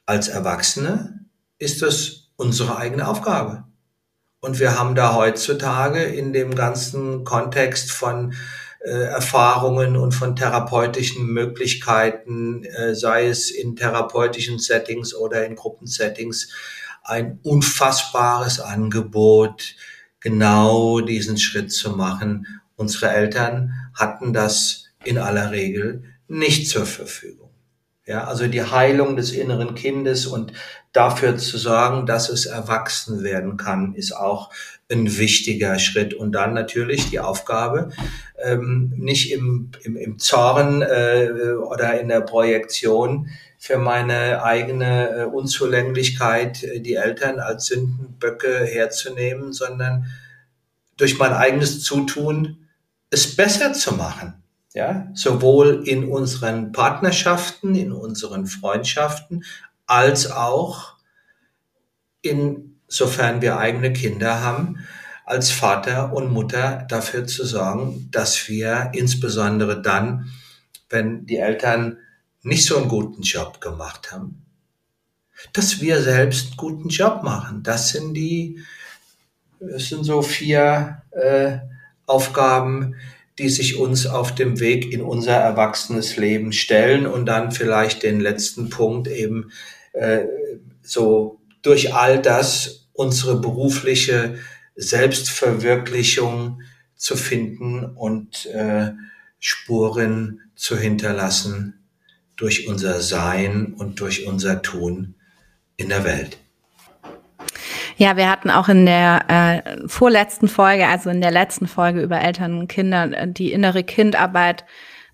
als Erwachsene ist es unsere eigene Aufgabe. Und wir haben da heutzutage in dem ganzen Kontext von äh, Erfahrungen und von therapeutischen Möglichkeiten, äh, sei es in therapeutischen Settings oder in Gruppensettings, ein unfassbares Angebot, genau diesen Schritt zu machen. Unsere Eltern hatten das in aller Regel nicht zur Verfügung. Ja, also die Heilung des inneren Kindes und dafür zu sorgen, dass es erwachsen werden kann, ist auch ein wichtiger Schritt. Und dann natürlich die Aufgabe, ähm, nicht im, im, im Zorn äh, oder in der Projektion für meine eigene äh, Unzulänglichkeit äh, die Eltern als Sündenböcke herzunehmen, sondern durch mein eigenes Zutun es besser zu machen. Ja, sowohl in unseren Partnerschaften, in unseren Freundschaften, als auch insofern wir eigene Kinder haben, als Vater und Mutter dafür zu sorgen, dass wir insbesondere dann, wenn die Eltern nicht so einen guten Job gemacht haben, dass wir selbst einen guten Job machen. Das sind die, das sind so vier äh, Aufgaben, die sich uns auf dem Weg in unser erwachsenes Leben stellen und dann vielleicht den letzten Punkt eben äh, so durch all das unsere berufliche Selbstverwirklichung zu finden und äh, Spuren zu hinterlassen durch unser Sein und durch unser Tun in der Welt. Ja, wir hatten auch in der äh, vorletzten Folge, also in der letzten Folge über Eltern und Kinder, die innere Kindarbeit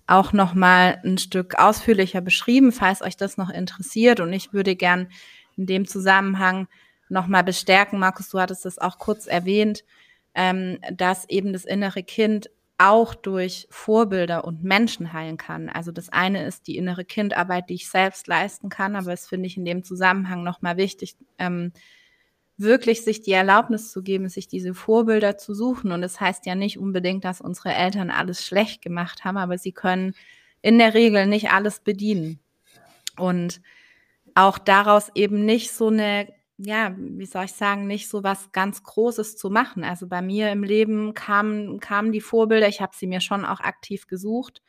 auch noch mal ein Stück ausführlicher beschrieben, falls euch das noch interessiert. Und ich würde gern in dem Zusammenhang noch mal bestärken, Markus, du hattest es auch kurz erwähnt, ähm, dass eben das innere Kind auch durch Vorbilder und Menschen heilen kann. Also das eine ist die innere Kindarbeit, die ich selbst leisten kann, aber es finde ich in dem Zusammenhang nochmal wichtig, ähm, wirklich sich die Erlaubnis zu geben, sich diese Vorbilder zu suchen. Und das heißt ja nicht unbedingt, dass unsere Eltern alles schlecht gemacht haben, aber sie können in der Regel nicht alles bedienen. Und auch daraus eben nicht so eine, ja, wie soll ich sagen, nicht so was ganz Großes zu machen. Also bei mir im Leben kamen, kamen die Vorbilder, ich habe sie mir schon auch aktiv gesucht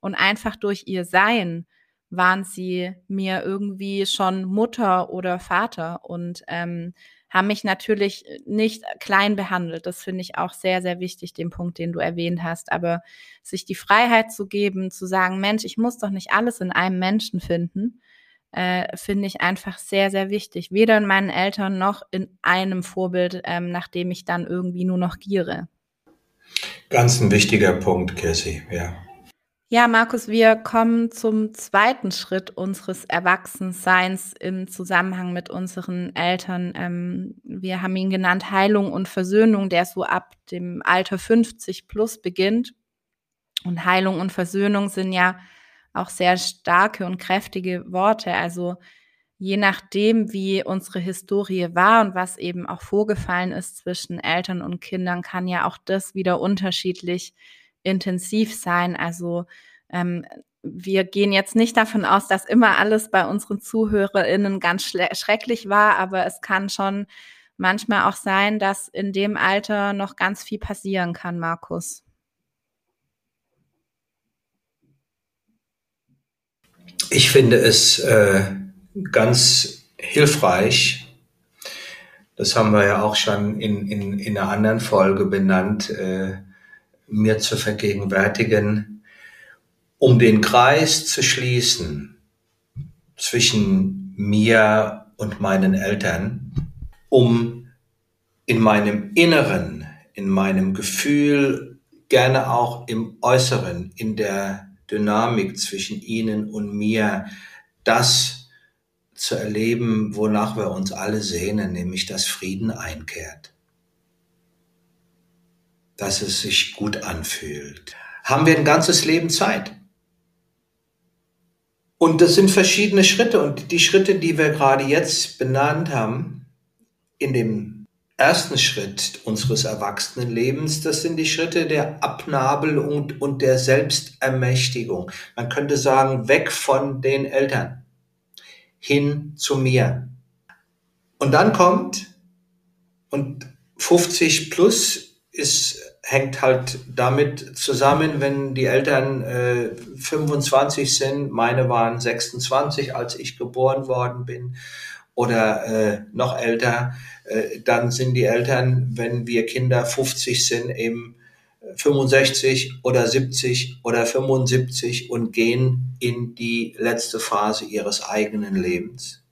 und einfach durch ihr Sein waren sie mir irgendwie schon Mutter oder Vater und ähm, haben mich natürlich nicht klein behandelt. Das finde ich auch sehr, sehr wichtig, den Punkt, den du erwähnt hast. Aber sich die Freiheit zu geben, zu sagen, Mensch, ich muss doch nicht alles in einem Menschen finden, äh, finde ich einfach sehr, sehr wichtig. Weder in meinen Eltern noch in einem Vorbild, ähm, nach dem ich dann irgendwie nur noch giere. Ganz ein wichtiger Punkt, Cassie, ja. Ja, Markus, wir kommen zum zweiten Schritt unseres Erwachsenseins im Zusammenhang mit unseren Eltern. Ähm, wir haben ihn genannt Heilung und Versöhnung, der so ab dem Alter 50 plus beginnt. Und Heilung und Versöhnung sind ja auch sehr starke und kräftige Worte. Also je nachdem, wie unsere Historie war und was eben auch vorgefallen ist zwischen Eltern und Kindern, kann ja auch das wieder unterschiedlich intensiv sein. Also ähm, wir gehen jetzt nicht davon aus, dass immer alles bei unseren ZuhörerInnen ganz schrecklich war, aber es kann schon manchmal auch sein, dass in dem Alter noch ganz viel passieren kann, Markus. Ich finde es äh, ganz hilfreich, das haben wir ja auch schon in, in, in einer anderen Folge benannt, äh, mir zu vergegenwärtigen, um den Kreis zu schließen zwischen mir und meinen Eltern, um in meinem Inneren, in meinem Gefühl, gerne auch im Äußeren, in der Dynamik zwischen ihnen und mir, das zu erleben, wonach wir uns alle sehnen, nämlich dass Frieden einkehrt dass es sich gut anfühlt. Haben wir ein ganzes Leben Zeit. Und das sind verschiedene Schritte. Und die Schritte, die wir gerade jetzt benannt haben, in dem ersten Schritt unseres Erwachsenenlebens, das sind die Schritte der Abnabelung und der Selbstermächtigung. Man könnte sagen, weg von den Eltern, hin zu mir. Und dann kommt, und 50 plus ist hängt halt damit zusammen, wenn die Eltern äh, 25 sind, meine waren 26, als ich geboren worden bin, oder äh, noch älter, äh, dann sind die Eltern, wenn wir Kinder 50 sind, eben 65 oder 70 oder 75 und gehen in die letzte Phase ihres eigenen Lebens.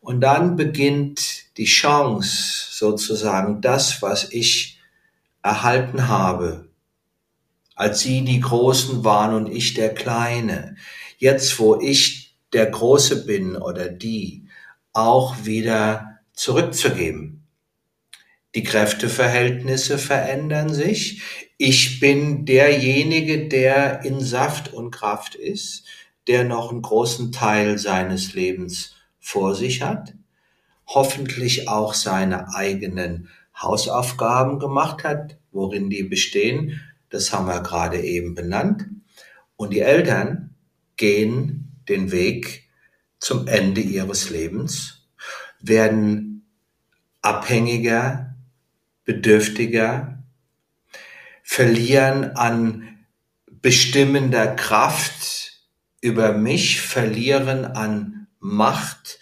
Und dann beginnt die Chance, sozusagen das, was ich erhalten habe, als sie die Großen waren und ich der Kleine, jetzt wo ich der Große bin oder die, auch wieder zurückzugeben. Die Kräfteverhältnisse verändern sich. Ich bin derjenige, der in Saft und Kraft ist, der noch einen großen Teil seines Lebens vor sich hat, hoffentlich auch seine eigenen Hausaufgaben gemacht hat, worin die bestehen. Das haben wir gerade eben benannt. Und die Eltern gehen den Weg zum Ende ihres Lebens, werden abhängiger, bedürftiger, verlieren an bestimmender Kraft über mich, verlieren an Macht,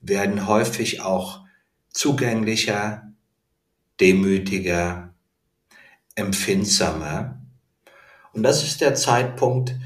werden häufig auch zugänglicher, demütiger, empfindsamer. Und das ist der Zeitpunkt,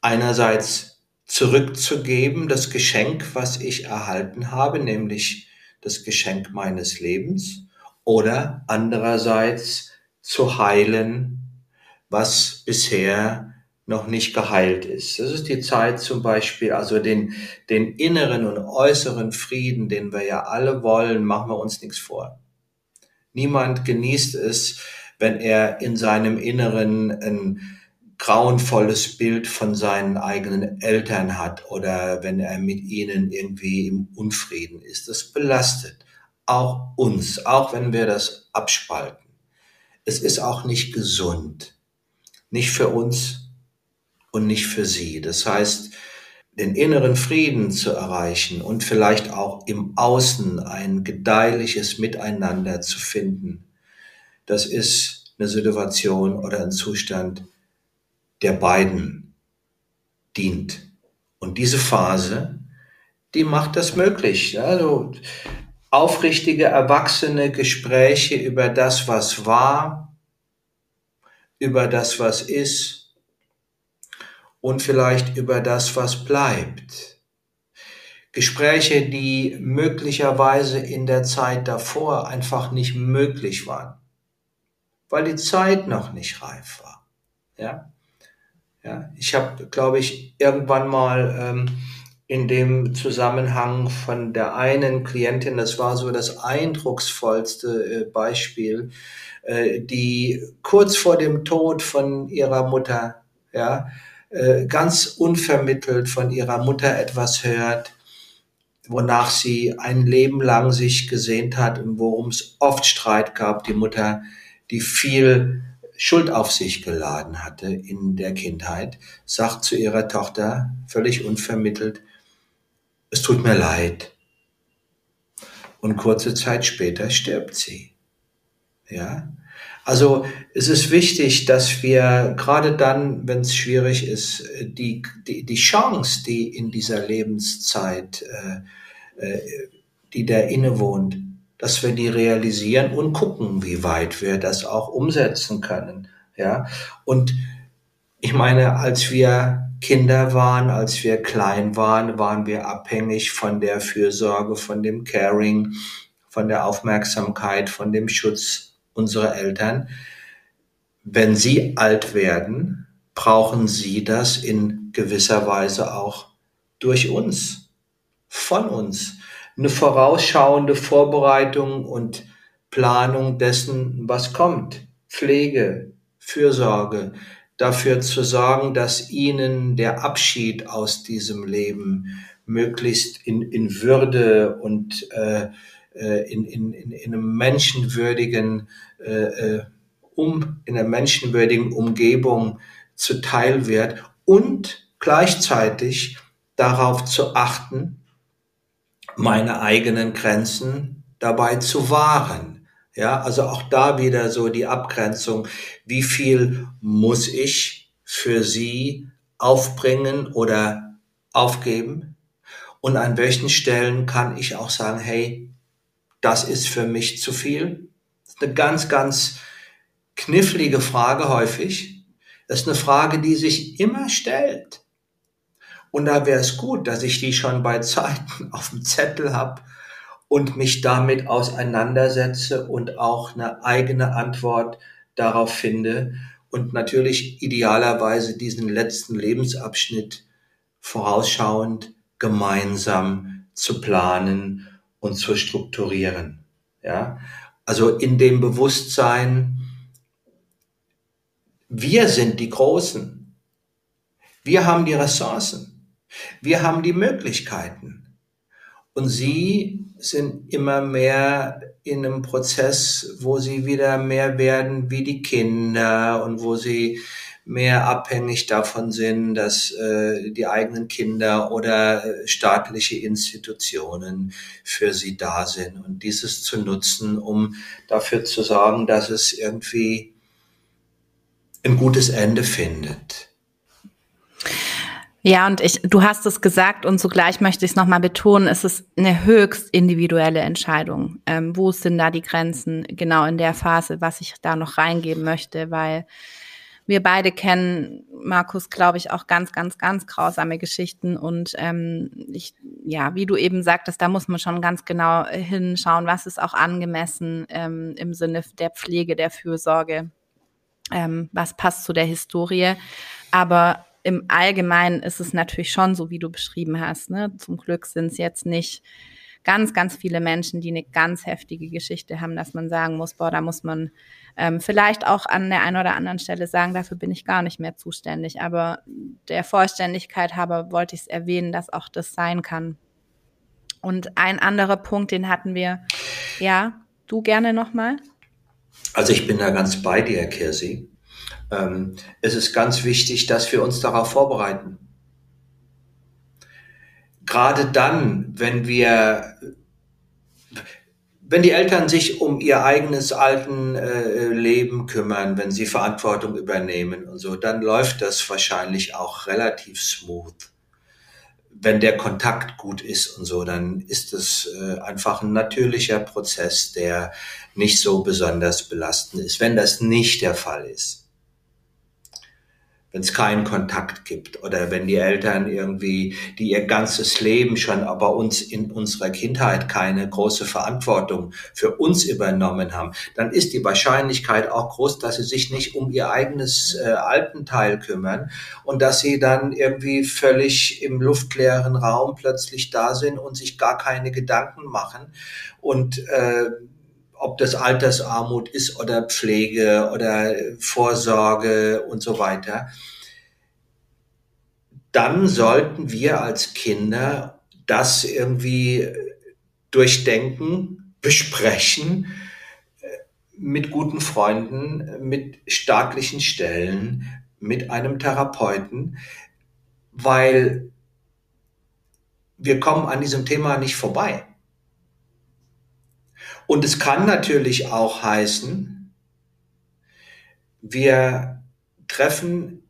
einerseits zurückzugeben, das Geschenk, was ich erhalten habe, nämlich das Geschenk meines Lebens, oder andererseits zu heilen, was bisher noch nicht geheilt ist. Das ist die Zeit zum Beispiel, also den, den inneren und äußeren Frieden, den wir ja alle wollen, machen wir uns nichts vor. Niemand genießt es, wenn er in seinem Inneren ein grauenvolles Bild von seinen eigenen Eltern hat oder wenn er mit ihnen irgendwie im Unfrieden ist. Das belastet auch uns, auch wenn wir das abspalten. Es ist auch nicht gesund. Nicht für uns und nicht für sie. Das heißt, den inneren Frieden zu erreichen und vielleicht auch im Außen ein gedeihliches Miteinander zu finden, das ist eine Situation oder ein Zustand, der beiden dient. Und diese Phase, die macht das möglich. Also aufrichtige, erwachsene Gespräche über das, was war, über das, was ist und vielleicht über das, was bleibt. Gespräche, die möglicherweise in der Zeit davor einfach nicht möglich waren weil die Zeit noch nicht reif war. Ja, ja ich habe, glaube ich, irgendwann mal ähm, in dem Zusammenhang von der einen Klientin, das war so das eindrucksvollste äh, Beispiel, äh, die kurz vor dem Tod von ihrer Mutter, ja, äh, ganz unvermittelt von ihrer Mutter etwas hört, wonach sie ein Leben lang sich gesehnt hat und worum es oft Streit gab. Die Mutter die viel Schuld auf sich geladen hatte in der Kindheit, sagt zu ihrer Tochter völlig unvermittelt, es tut mir leid. Und kurze Zeit später stirbt sie. Ja? Also es ist wichtig, dass wir gerade dann, wenn es schwierig ist, die, die, die Chance, die in dieser Lebenszeit, äh, äh, die der innewohnt, dass wir die realisieren und gucken, wie weit wir das auch umsetzen können. Ja, und ich meine, als wir Kinder waren, als wir klein waren, waren wir abhängig von der Fürsorge, von dem Caring, von der Aufmerksamkeit, von dem Schutz unserer Eltern. Wenn sie alt werden, brauchen sie das in gewisser Weise auch durch uns, von uns eine vorausschauende Vorbereitung und Planung dessen, was kommt. Pflege, Fürsorge, dafür zu sorgen, dass ihnen der Abschied aus diesem Leben möglichst in, in Würde und äh, äh in, in, in einem menschenwürdigen äh, äh, um in einer menschenwürdigen Umgebung zuteil wird und gleichzeitig darauf zu achten, meine eigenen Grenzen dabei zu wahren. Ja, also auch da wieder so die Abgrenzung. Wie viel muss ich für sie aufbringen oder aufgeben? Und an welchen Stellen kann ich auch sagen, hey, das ist für mich zu viel? Das ist eine ganz, ganz knifflige Frage häufig. Das ist eine Frage, die sich immer stellt. Und da wäre es gut, dass ich die schon bei Zeiten auf dem Zettel habe und mich damit auseinandersetze und auch eine eigene Antwort darauf finde und natürlich idealerweise diesen letzten Lebensabschnitt vorausschauend gemeinsam zu planen und zu strukturieren. Ja, also in dem Bewusstsein, wir sind die Großen. Wir haben die Ressourcen. Wir haben die Möglichkeiten. Und sie sind immer mehr in einem Prozess, wo sie wieder mehr werden wie die Kinder und wo sie mehr abhängig davon sind, dass äh, die eigenen Kinder oder äh, staatliche Institutionen für sie da sind und dieses zu nutzen, um dafür zu sorgen, dass es irgendwie ein gutes Ende findet. Ja, und ich, du hast es gesagt und zugleich möchte ich es nochmal betonen, es ist eine höchst individuelle Entscheidung. Ähm, wo sind da die Grenzen genau in der Phase, was ich da noch reingeben möchte, weil wir beide kennen, Markus, glaube ich, auch ganz, ganz, ganz grausame Geschichten und ähm, ich, ja, wie du eben sagtest, da muss man schon ganz genau hinschauen, was ist auch angemessen ähm, im Sinne der Pflege, der Fürsorge, ähm, was passt zu der Historie. Aber im Allgemeinen ist es natürlich schon so, wie du beschrieben hast. Ne? Zum Glück sind es jetzt nicht ganz, ganz viele Menschen, die eine ganz heftige Geschichte haben, dass man sagen muss, boah, da muss man ähm, vielleicht auch an der einen oder anderen Stelle sagen, dafür bin ich gar nicht mehr zuständig. Aber der Vollständigkeit habe wollte ich es erwähnen, dass auch das sein kann. Und ein anderer Punkt, den hatten wir, ja, du gerne nochmal? Also ich bin da ganz bei dir, Kirsi. Ähm, es ist ganz wichtig, dass wir uns darauf vorbereiten. Gerade dann, wenn wir, wenn die Eltern sich um ihr eigenes alten äh, Leben kümmern, wenn sie Verantwortung übernehmen und so, dann läuft das wahrscheinlich auch relativ smooth. Wenn der Kontakt gut ist und so, dann ist es äh, einfach ein natürlicher Prozess, der nicht so besonders belastend ist. Wenn das nicht der Fall ist, wenn es keinen Kontakt gibt oder wenn die Eltern irgendwie, die ihr ganzes Leben schon aber uns in unserer Kindheit keine große Verantwortung für uns übernommen haben, dann ist die Wahrscheinlichkeit auch groß, dass sie sich nicht um ihr eigenes äh, Altenteil kümmern und dass sie dann irgendwie völlig im luftleeren Raum plötzlich da sind und sich gar keine Gedanken machen und äh, ob das Altersarmut ist oder Pflege oder Vorsorge und so weiter, dann sollten wir als Kinder das irgendwie durchdenken, besprechen äh, mit guten Freunden, mit staatlichen Stellen, mit einem Therapeuten, weil wir kommen an diesem Thema nicht vorbei. Und es kann natürlich auch heißen, wir treffen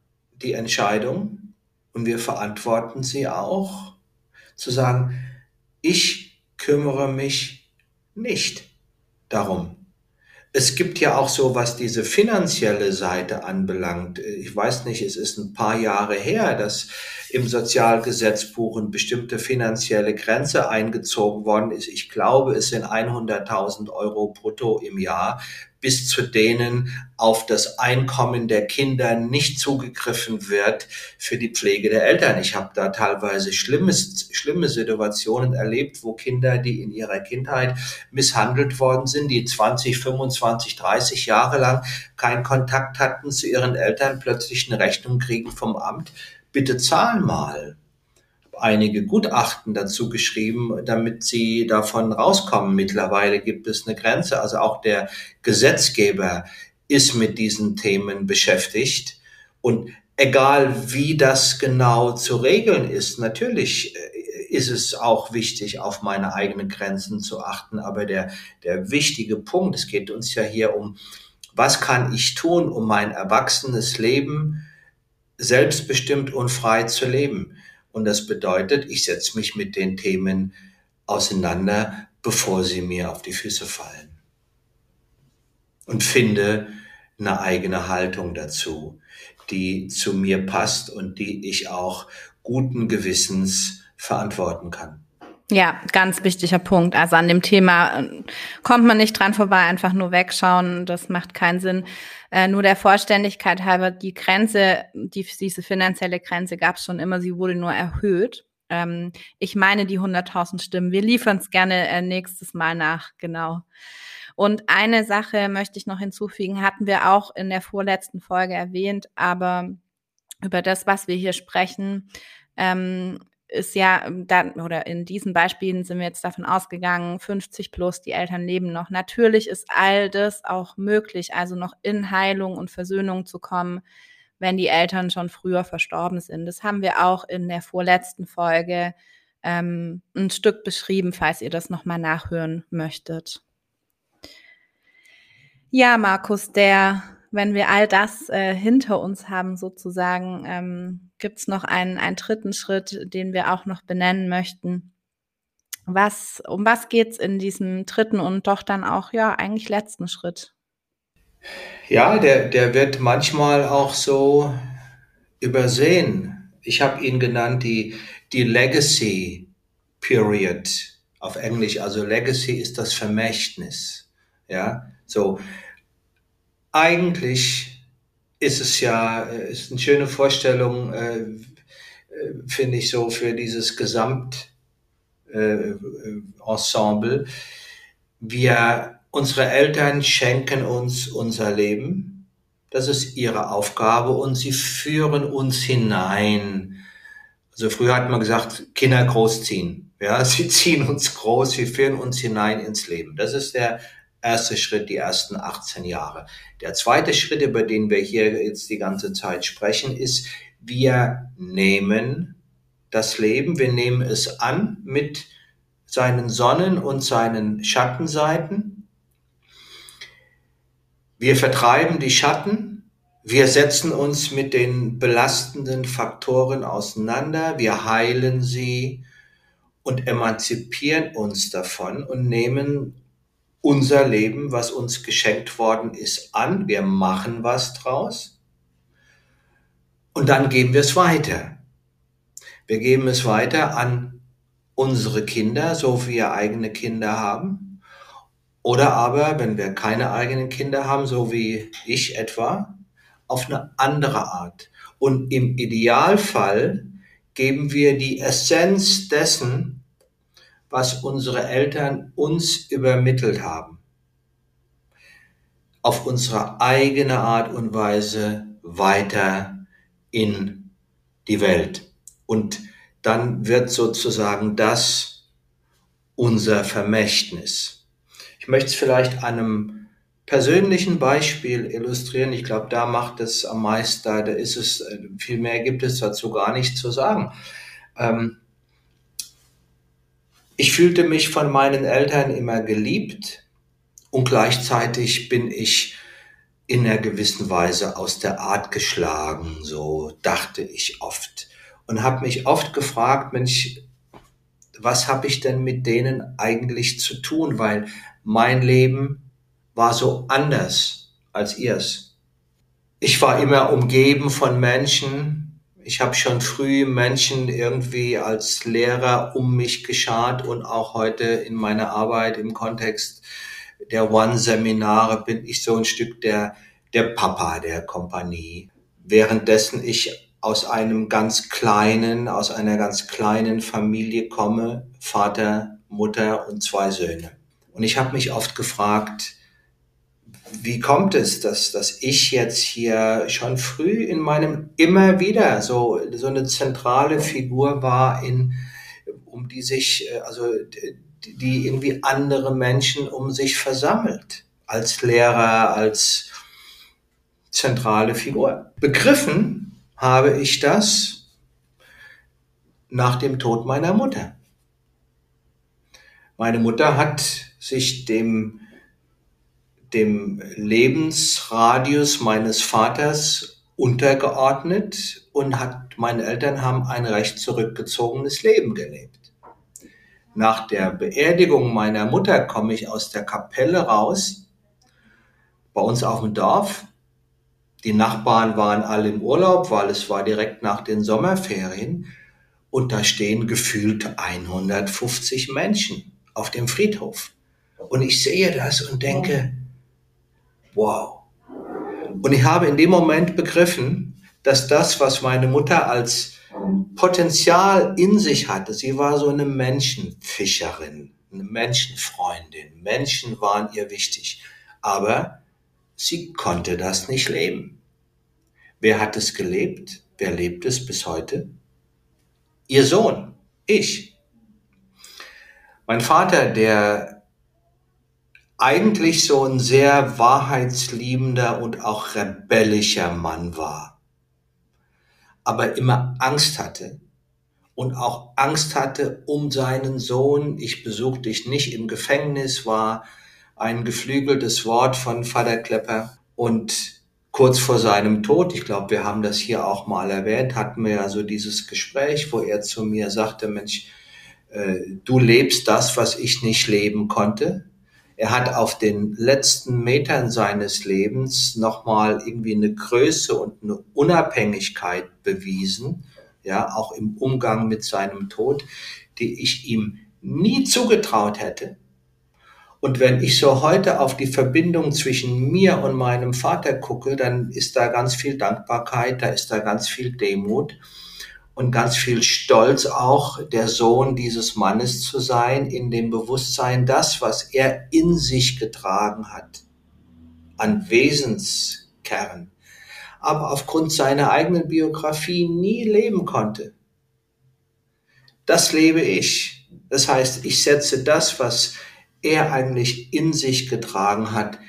die Entscheidung und wir verantworten sie auch, zu sagen, ich kümmere mich nicht darum. Es gibt ja auch so, was diese finanzielle Seite anbelangt. Ich weiß nicht, es ist ein paar Jahre her, dass im Sozialgesetzbuch eine bestimmte finanzielle Grenze eingezogen worden ist. Ich glaube, es sind 100.000 Euro brutto im Jahr, bis zu denen auf das Einkommen der Kinder nicht zugegriffen wird für die Pflege der Eltern. Ich habe da teilweise schlimmes, schlimme Situationen erlebt, wo Kinder, die in ihrer Kindheit misshandelt worden sind, die 20, 25, 30 Jahre lang keinen Kontakt hatten zu ihren Eltern, plötzlich eine Rechnung kriegen vom Amt bitte zahl mal. Einige Gutachten dazu geschrieben, damit sie davon rauskommen. Mittlerweile gibt es eine Grenze. Also auch der Gesetzgeber ist mit diesen Themen beschäftigt. Und egal wie das genau zu regeln ist, natürlich äh, ist es auch wichtig, auf meine eigenen Grenzen zu achten. Aber der, der wichtige Punkt, es geht uns ja hier um, was kann ich tun, um mein erwachsenes Leben selbstbestimmt und frei zu leben. Und das bedeutet, ich setze mich mit den Themen auseinander, bevor sie mir auf die Füße fallen. Und finde eine eigene Haltung dazu, die zu mir passt und die ich auch guten Gewissens verantworten kann. Ja, ganz wichtiger Punkt. Also an dem Thema äh, kommt man nicht dran vorbei, einfach nur wegschauen. Das macht keinen Sinn. Äh, nur der Vollständigkeit halber, die Grenze, die, diese finanzielle Grenze gab es schon immer, sie wurde nur erhöht. Ähm, ich meine die 100.000 Stimmen. Wir liefern es gerne äh, nächstes Mal nach, genau. Und eine Sache möchte ich noch hinzufügen, hatten wir auch in der vorletzten Folge erwähnt, aber über das, was wir hier sprechen, ähm, ist ja ähm, dann, oder in diesen Beispielen sind wir jetzt davon ausgegangen, 50 plus, die Eltern leben noch. Natürlich ist all das auch möglich, also noch in Heilung und Versöhnung zu kommen, wenn die Eltern schon früher verstorben sind. Das haben wir auch in der vorletzten Folge ähm, ein Stück beschrieben, falls ihr das nochmal nachhören möchtet. Ja, Markus, der, wenn wir all das äh, hinter uns haben, sozusagen, ähm, gibt es noch einen, einen dritten Schritt, den wir auch noch benennen möchten. Was, um was geht es in diesem dritten und doch dann auch, ja, eigentlich letzten Schritt? Ja, der, der wird manchmal auch so übersehen. Ich habe ihn genannt, die, die Legacy Period auf Englisch. Also Legacy ist das Vermächtnis. Ja, so. Eigentlich ist es ja, äh, ist eine schöne Vorstellung, äh, äh, finde ich so, für dieses Gesamt, äh. Wir, unsere Eltern schenken uns unser Leben. Das ist ihre Aufgabe und sie führen uns hinein. Also früher hat man gesagt, Kinder großziehen. Ja, sie ziehen uns groß, sie führen uns hinein ins Leben. Das ist der erste Schritt, die ersten 18 Jahre. Der zweite Schritt, über den wir hier jetzt die ganze Zeit sprechen, ist, wir nehmen das Leben. Wir nehmen es an mit seinen Sonnen- und seinen Schattenseiten. Wir vertreiben die Schatten. Wir setzen uns mit den belastenden Faktoren auseinander. Wir heilen sie und emanzipieren uns davon und nehmen unser Leben, was uns geschenkt worden ist, an. Wir machen was draus. Und dann geben wir es weiter. Wir geben es weiter an unsere Kinder, so wie wir eigene Kinder haben. Oder aber, wenn wir keine eigenen Kinder haben, so wie ich etwa, auf eine andere Art. Und im Idealfall geben wir die Essenz dessen, was unsere Eltern uns übermittelt haben, auf unsere eigene Art und Weise weiter in die Welt. Und dann wird sozusagen das unser Vermächtnis. Ich möchte es vielleicht einem persönlichen Beispiel illustrieren. Ich glaube, da macht es am meisten, da ist es, viel mehr gibt es dazu gar nicht zu sagen. Ähm, ich fühlte mich von meinen Eltern immer geliebt und gleichzeitig bin ich in einer gewissen Weise aus der Art geschlagen, so dachte ich oft und habe mich oft gefragt, Mensch, was habe ich denn mit denen eigentlich zu tun? Weil mein Leben war so anders als ihrs. Ich war immer umgeben von Menschen. Ich habe schon früh Menschen irgendwie als Lehrer um mich geschart und auch heute in meiner Arbeit im Kontext der One-Seminare bin ich so ein Stück der, der Papa der Kompanie. Währenddessen ich aus einem ganz kleinen, aus einer ganz kleinen Familie komme, Vater, Mutter und zwei Söhne. Und ich habe mich oft gefragt, wie kommt es, dass, dass ich jetzt hier schon früh in meinem immer wieder so, so eine zentrale Figur war, in, um die sich, äh, also die irgendwie andere Menschen um sich versammelt, als Lehrer, als zentrale Figur. Begriffen habe ich das nach dem Tod meiner Mutter. Meine Mutter hat sich dem, dem Lebensradius meines Vaters untergeordnet und hat, meine Eltern haben ein recht zurückgezogenes Leben gelebt. Nach der Beerdigung meiner Mutter komme ich aus der Kapelle raus, bei uns auf dem Dorf, die Nachbarn waren alle im Urlaub, weil es war direkt nach den Sommerferien. Und da stehen gefühlt 150 Menschen auf dem Friedhof. Und ich sehe das und denke, wow. Und ich habe in dem Moment begriffen, dass das, was meine Mutter als Potenzial in sich hatte, sie war so eine Menschenfischerin, eine Menschenfreundin. Menschen waren ihr wichtig. Aber Sie konnte das nicht leben. Wer hat es gelebt? Wer lebt es bis heute? Ihr Sohn, ich. Mein Vater, der eigentlich so ein sehr wahrheitsliebender und auch rebellischer Mann war. aber immer Angst hatte und auch Angst hatte um seinen Sohn. Ich besuchte dich nicht im Gefängnis, war ein geflügeltes Wort von Vater Klepper und kurz vor seinem Tod, ich glaube, wir haben das hier auch mal erwähnt, hatten wir ja so dieses Gespräch, wo er zu mir sagte, Mensch, äh, du lebst das, was ich nicht leben konnte. Er hat auf den letzten Metern seines Lebens nochmal irgendwie eine Größe und eine Unabhängigkeit bewiesen, ja, auch im Umgang mit seinem Tod, die ich ihm nie zugetraut hätte. Und wenn ich so heute auf die Verbindung zwischen mir und meinem Vater gucke, dann ist da ganz viel Dankbarkeit, da ist da ganz viel Demut und ganz viel Stolz auch, der Sohn dieses Mannes zu sein, in dem Bewusstsein, das, was er in sich getragen hat, an Wesenskern, aber aufgrund seiner eigenen Biografie nie leben konnte. Das lebe ich. Das heißt, ich setze das, was er eigentlich in sich getragen hat,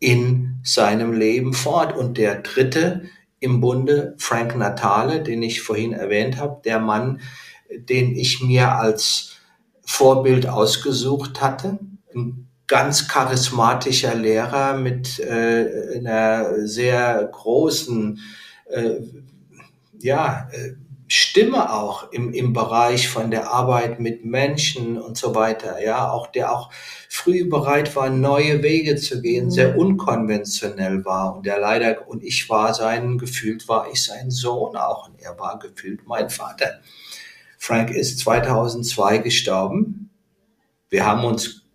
in seinem Leben fort. Und der dritte im Bunde, Frank Natale, den ich vorhin erwähnt habe, der Mann, den ich mir als Vorbild ausgesucht hatte. Ein ganz charismatischer Lehrer mit äh, einer sehr großen äh, ja, äh, Stimme auch im, im Bereich von der Arbeit mit Menschen und so weiter, ja, auch der auch früh bereit war, neue Wege zu gehen, sehr mhm. unkonventionell war und der leider, und ich war sein, gefühlt war ich sein Sohn auch und er war gefühlt mein Vater. Frank ist 2002 gestorben. Wir haben uns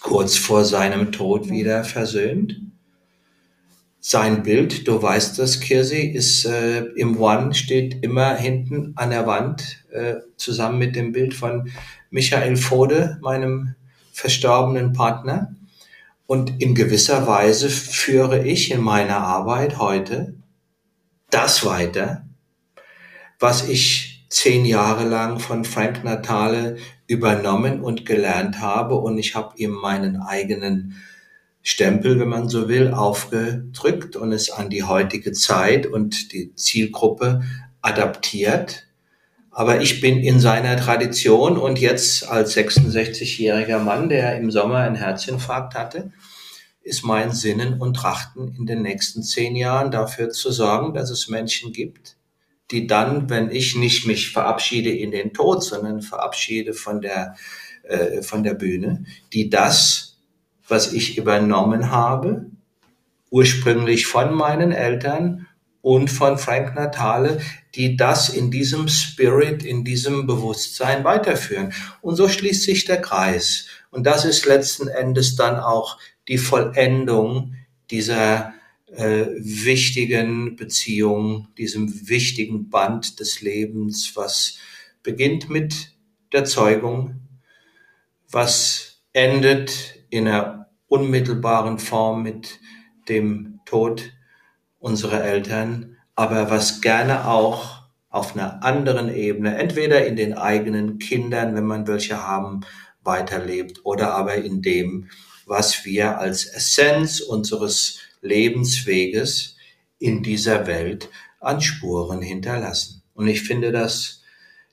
kurz vor seinem Tod wieder versöhnt sein Bild, du weißt das, Kirsi, ist äh, im One, steht immer hinten an der Wand, äh, zusammen mit dem Bild von Michael Fode, meinem verstorbenen Partner. Und in gewisser Weise führe ich in meiner Arbeit heute das weiter, was ich zehn Jahre lang von Frank Natale übernommen und gelernt habe. Und ich habe ihm meinen eigenen Stempel, wenn man so will, aufgedrückt und es an die heutige Zeit und die Zielgruppe adaptiert. Aber ich bin in seiner Tradition und jetzt als 66-jähriger Mann, der im Sommer einen Herzinfarkt hatte, ist mein Sinnen und Trachten in den nächsten zehn Jahren dafür zu sorgen, dass es Menschen gibt, die dann, wenn ich nicht mich verabschiede in den Tod, sondern verabschiede von der, äh, von der Bühne, die das was ich übernommen habe, ursprünglich von meinen Eltern und von Frank Natale, die das in diesem Spirit, in diesem Bewusstsein weiterführen. Und so schließt sich der Kreis. Und das ist letzten Endes dann auch die Vollendung dieser äh, wichtigen Beziehung, diesem wichtigen Band des Lebens, was beginnt mit der Zeugung, was endet in einer unmittelbaren Form mit dem Tod unserer Eltern, aber was gerne auch auf einer anderen Ebene, entweder in den eigenen Kindern, wenn man welche haben, weiterlebt oder aber in dem, was wir als Essenz unseres Lebensweges in dieser Welt an Spuren hinterlassen. Und ich finde, dass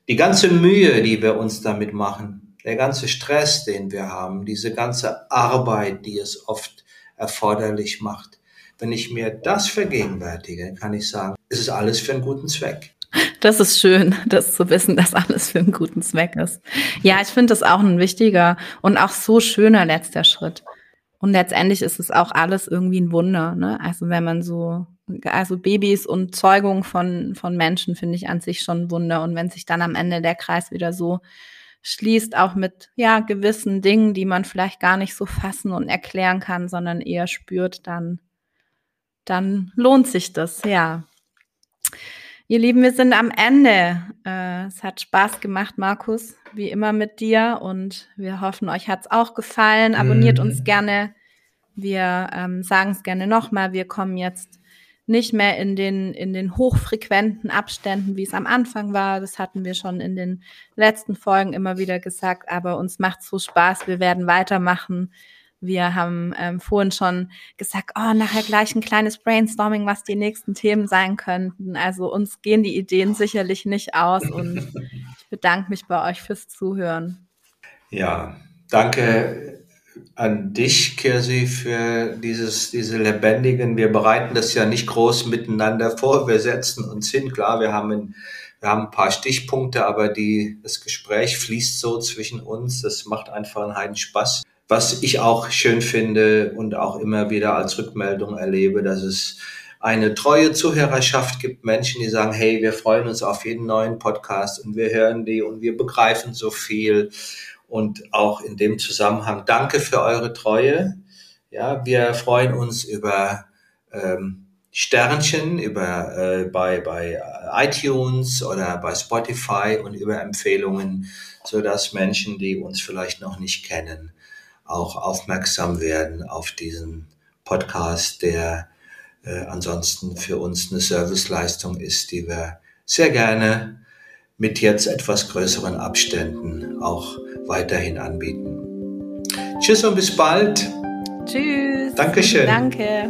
die ganze Mühe, die wir uns damit machen, der ganze Stress, den wir haben, diese ganze Arbeit, die es oft erforderlich macht, wenn ich mir das vergegenwärtige, kann ich sagen, es ist alles für einen guten Zweck. Das ist schön, das zu wissen, dass alles für einen guten Zweck ist. Ja, ich finde das auch ein wichtiger und auch so schöner letzter Schritt. Und letztendlich ist es auch alles irgendwie ein Wunder. Ne? Also wenn man so, also Babys und Zeugung von, von Menschen finde ich an sich schon ein Wunder. Und wenn sich dann am Ende der Kreis wieder so schließt auch mit ja gewissen Dingen, die man vielleicht gar nicht so fassen und erklären kann, sondern eher spürt, dann dann lohnt sich das, ja. Ihr Lieben, wir sind am Ende. Äh, es hat Spaß gemacht, Markus, wie immer mit dir. Und wir hoffen, euch hat es auch gefallen. Abonniert mhm. uns gerne. Wir ähm, sagen es gerne nochmal. Wir kommen jetzt nicht mehr in den, in den hochfrequenten Abständen, wie es am Anfang war. Das hatten wir schon in den letzten Folgen immer wieder gesagt, aber uns macht so Spaß. Wir werden weitermachen, wir haben ähm, vorhin schon gesagt, oh, nachher gleich ein kleines Brainstorming, was die nächsten Themen sein könnten. Also uns gehen die Ideen sicherlich nicht aus und ich bedanke mich bei euch fürs Zuhören. Ja, danke an dich, Kirsi, für dieses, diese lebendigen, wir bereiten das ja nicht groß miteinander vor, wir setzen uns hin, klar, wir haben ein, wir haben ein paar Stichpunkte, aber die, das Gespräch fließt so zwischen uns, das macht einfach einen heiden Spaß. Was ich auch schön finde und auch immer wieder als Rückmeldung erlebe, dass es eine treue Zuhörerschaft gibt, Menschen, die sagen, hey, wir freuen uns auf jeden neuen Podcast und wir hören die und wir begreifen so viel. Und auch in dem Zusammenhang danke für eure Treue. Ja, wir freuen uns über ähm, Sternchen, über äh, bei, bei iTunes oder bei Spotify und über Empfehlungen, so dass Menschen, die uns vielleicht noch nicht kennen, auch aufmerksam werden auf diesen Podcast, der äh, ansonsten für uns eine Serviceleistung ist, die wir sehr gerne mit jetzt etwas größeren Abständen auch weiterhin anbieten. Tschüss und bis bald. Tschüss. Dankeschön. Danke.